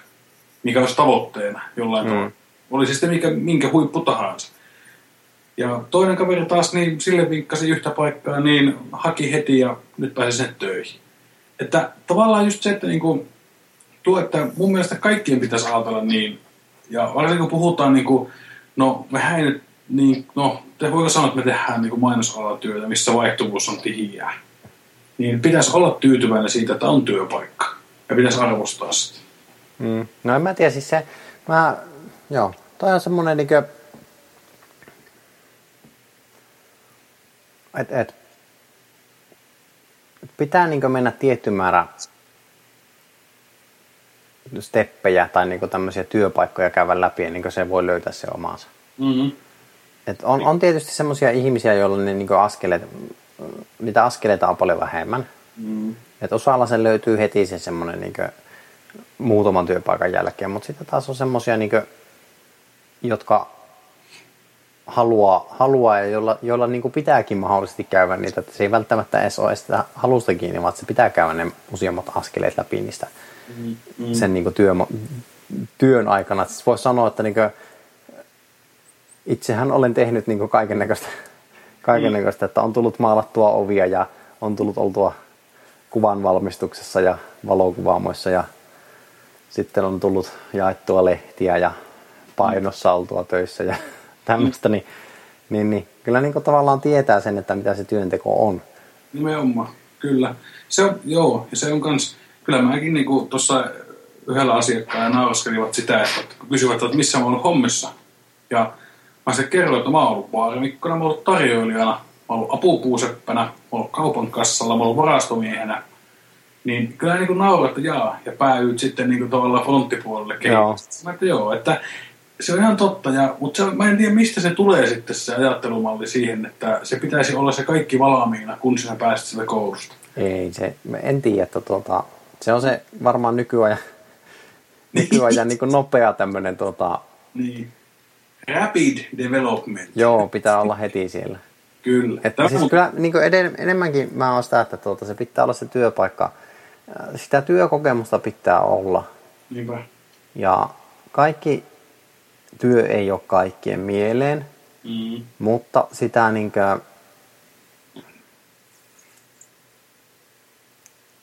mikä olisi tavoitteena jollain mm. tavalla. Oli siis sitten mikä, minkä huippu tahansa. Ja toinen kaveri taas niin sille vinkkasi yhtä paikkaa, niin haki heti ja nyt pääsi sinne töihin. Että tavallaan just se, että niin kuin, tuo, että mun mielestä kaikkien pitäisi ajatella niin. Ja varsinkin kun puhutaan, niin kuin, no mehän ei nyt Niin, no, te voiko sanoa, että me tehdään niin mainosalatyötä, missä vaihtuvuus on tihiää. Niin pitäisi olla tyytyväinen siitä, että on työpaikka. Ja pitäisi arvostaa sitä. Mm. No en mä tiedä, siis se, mä, joo, toi on semmonen niinkö, et, et, pitää niinkö mennä tietty määrä steppejä tai niinkö tämmöisiä työpaikkoja käydä läpi, niin se voi löytää se omansa. Mm-hmm. Et on, on tietysti semmoisia ihmisiä, joilla ne niin askeleet, niitä askeleita on paljon vähemmän. Mm. Et osalla se löytyy heti se semmoinen niin muutaman työpaikan jälkeen, mutta sitten taas on semmoisia, niin jotka haluaa, haluaa ja joilla, joilla niin pitääkin mahdollisesti käydä niitä, että se ei välttämättä edes ole sitä halusta kiinni, vaan se pitää käydä ne useammat askeleet läpi niistä mm. Mm. sen niin työ, työn aikana. Siis voisi sanoa, että niin kuin, itsehän olen tehnyt niin kaiken näköistä, kaiken näköistä, että on tullut maalattua ovia ja on tullut oltua kuvan valmistuksessa ja valokuvaamoissa ja sitten on tullut jaettua lehtiä ja painossa oltua töissä ja tämmöistä, niin, niin, niin kyllä niin tavallaan tietää sen, että mitä se työnteko on. Nimenomaan, kyllä. Se on, joo, ja se on kans, kyllä mäkin niin tuossa yhdellä asiakkaalla nauraskelivat sitä, että kysyvät, että missä mä oon hommissa. Ja Mä sitten kerroin, että mä oon ollut baarimikkona, mä oon ollut tarjoilijana, mä oon ollut apupuuseppänä, mä oon ollut kaupan kassalla, mä oon ollut varastomiehenä. Niin kyllä niin nauraa, että jaa, ja päädyit sitten niin kuin tavallaan fronttipuolelle kehitystä. Mä että joo, että se on ihan totta, ja, mutta se, mä en tiedä mistä se tulee sitten se ajattelumalli siihen, että se pitäisi olla se kaikki valmiina, kun sinä pääset sieltä koulusta. Ei se, en tiedä, että tuota, se on se varmaan nykyajan, nykyajan niin kuin nopea tämmöinen tota, niin. Rapid development. Joo, pitää olla heti siellä. Kyllä. Että siis kyllä niin eden, enemmänkin mä oon sitä, että tuota, se pitää olla se työpaikka. Sitä työkokemusta pitää olla. Niinpä. Ja kaikki työ ei ole kaikkien mieleen, mm. mutta sitä niin kuin,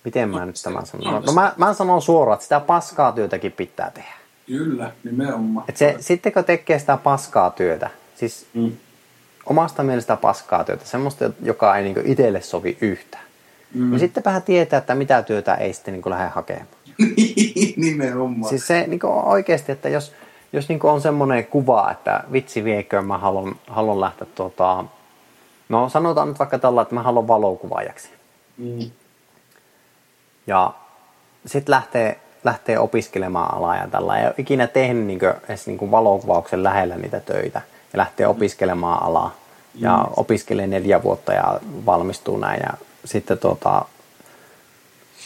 Miten mä nyt tämän sanon? No mä, mä sanon suoraan, että sitä paskaa työtäkin pitää tehdä. Kyllä, nimenomaan. Et se, sitten kun tekee sitä paskaa työtä, siis mm. omasta mielestä paskaa työtä, semmoista, joka ei niinku itselle sovi yhtään, mm. niin sitten vähän tietää, että mitä työtä ei sitten niinku lähde hakemaan. nimenomaan. Siis se niinku oikeasti, että jos, jos niinku on semmoinen kuva, että vitsi viekö, mä haluan, haluan lähteä tuota, no sanotaan nyt vaikka tällä, että mä haluan valokuvaajaksi. Mm. Ja sitten lähtee lähtee opiskelemaan alaa ja tällä. Ei ole ikinä tehnyt niin kuin, edes niin kuin valokuvauksen lähellä niitä töitä ja lähtee opiskelemaan alaa. Ja mm. opiskelee neljä vuotta ja valmistuu näin ja sitten tota,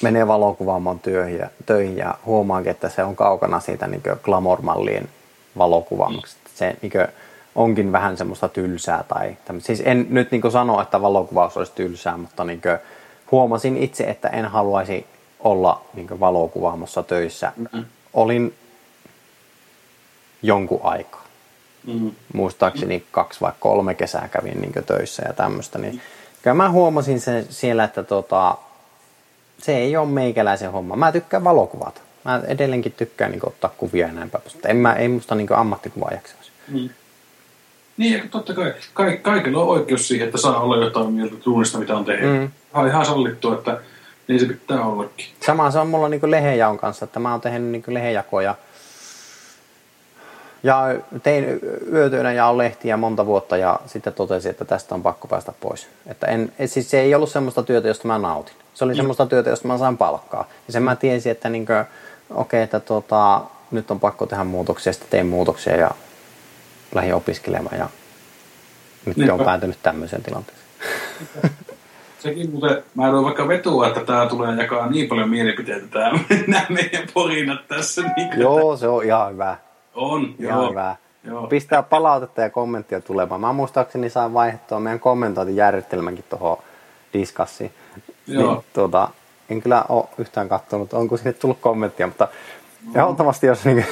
menee valokuvaamon työihin ja, töihin ja huomaankin, että se on kaukana siitä niin glamour-mallien valokuvaamuksesta. Se niin kuin, onkin vähän semmoista tylsää. Tai, siis en nyt niin sano, että valokuvaus olisi tylsää, mutta niin huomasin itse, että en haluaisi olla niin valokuvaamossa töissä. Mm-hmm. Olin jonkun aikaa. Mm-hmm. Muistaakseni kaksi vai kolme kesää kävin niin töissä ja tämmöistä. Niin kyllä mä huomasin sen siellä, että tota, se ei ole meikäläisen homma. Mä tykkään valokuvata. Mä edelleenkin tykkään niin ottaa kuvia ja näin päin. Mutta en mä, ei musta niin ammattikuvaajaksi olisi. Mm. Niin, totta kai. Ka- kaikilla on oikeus siihen, että saa olla jotain mieltä tunnista, mitä on tehnyt. Mm. On ihan sallittu, että niin se pitää ollakin. Sama se on mulla niin lehenjaon kanssa, että mä oon tehnyt niin lehenjakoja. Ja tein yötyönä ja lehtiä monta vuotta ja sitten totesin, että tästä on pakko päästä pois. Että en, siis se ei ollut semmoista työtä, josta mä nautin. Se oli mm. semmoista työtä, josta mä saan palkkaa. Ja sen mä tiesin, että niin okei, okay, että tota, nyt on pakko tehdä muutoksia, sitten tein muutoksia ja lähdin opiskelemaan ja nyt niin, on päätynyt tämmöiseen tilanteeseen. Sekin muuten, mä en vaikka vetua, että tämä tulee jakaa niin paljon mielipiteitä, tämä, nämä meidän porinat tässä. Niin joo, se on ihan hyvä. On, ihan joo. hyvä. Joo. Pistää palautetta ja kommenttia tulemaan. Mä muistaakseni saan vaihdettua meidän kommentointijärjestelmänkin tuohon diskassiin. Joo. Niin, tuota, en kyllä ole yhtään katsonut, onko sinne tullut kommenttia, mutta no. ehdottomasti jos... Niin...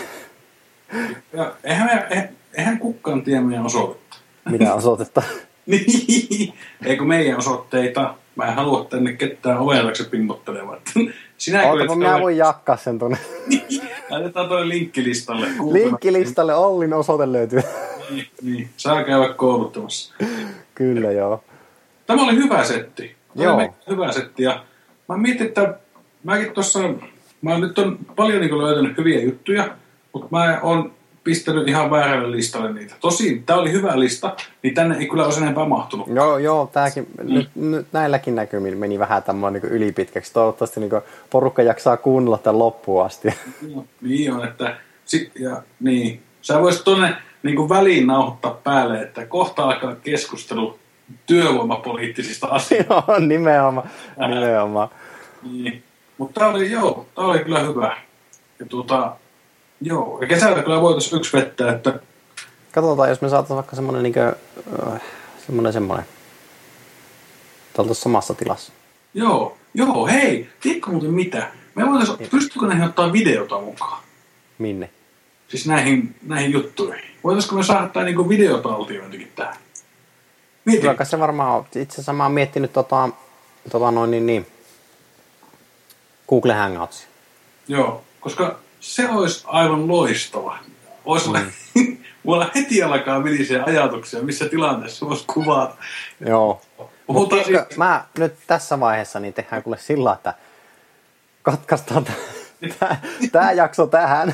Ja, eihän, me, eihän kukaan tiedä meidän osoitetta. Mitä osoitetta? niin, eikö meidän osoitteita? Mä en halua tänne ketään ovelaksi pimmottelemaan. Sinä Oota, minä ole... voin jakkaa sen tuonne. Laitetaan tuonne linkkilistalle. Linkkilistalle Ollin osoite löytyy. Niin, niin. Saa käydä kouluttamassa. Kyllä joo. Tämä oli hyvä setti. Tämä Joo. oli hyvä setti. Ja mä mietin, että mäkin tuossa, mä nyt on paljon niin löytänyt hyviä juttuja, mutta mä oon pistänyt ihan väärälle listalle niitä. Tosin tämä oli hyvä lista, niin tänne ei kyllä olisi enempää mahtunut. Joo, joo, tääkin, mm. nyt, nyt, näilläkin näkymin meni vähän tämmöinen niin ylipitkäksi. Toivottavasti niin porukka jaksaa kuunnella tämän loppuun asti. Joo, niin on, että sit, ja, niin. Sä voisit tuonne niin väliin nauhoittaa päälle, että kohta alkaa keskustelu työvoimapoliittisista asioista. joo, nimenomaan, nimenomaan. Niin. Mutta tämä oli, joo, tämä oli kyllä hyvä. Ja tuota, joo, ja kesällä kyllä voitaisiin yksi vettää, että Katsotaan, jos me saataisiin vaikka semmoinen niin kuin, semmoinen semmoinen. Oltaisiin samassa tilassa. joo, joo, hei, tiedätkö muuten mitä? Me voitaisiin, pystytkö näihin ottaa videota mukaan? Minne? Siis näihin, näihin juttuihin. Voitaisiko me saada tämä niin videotaltiointikin tähän? Mieti. Kyllä se varmaan on. Itse asiassa mä oon miettinyt tota, tota noin niin, niin, Google Hangouts. Joo, koska se olisi aivan loistava. Olisi mm. Mulla heti alkaa vilisee ajatuksia, missä tilanteessa voisi kuvata. Joo. Tiedätkö, siis, mä nyt tässä vaiheessa niin tehdään kuule sillä, että katkaistaan tämä jakso tähän.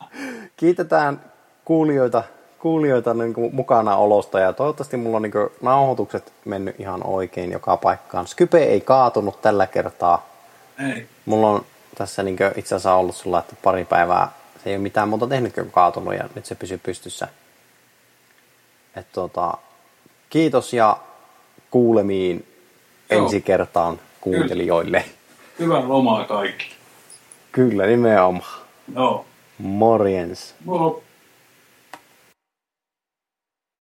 Kiitetään kuulijoita, kuulijoita niin kuin mukana olosta ja toivottavasti mulla on niin kuin nauhoitukset mennyt ihan oikein joka paikkaan. Skype ei kaatunut tällä kertaa. ei. Mulla on tässä niin itse asiassa ollut sulla, että pari päivää se ei ole mitään muuta tehnyt kuin kaatunut ja nyt se pysyy pystyssä. Et tota, kiitos ja kuulemiin Joo. ensi kertaan kuuntelijoille. Hyvää lomaa kaikki. Kyllä, nimenomaan. Joo. Morjens. Moro.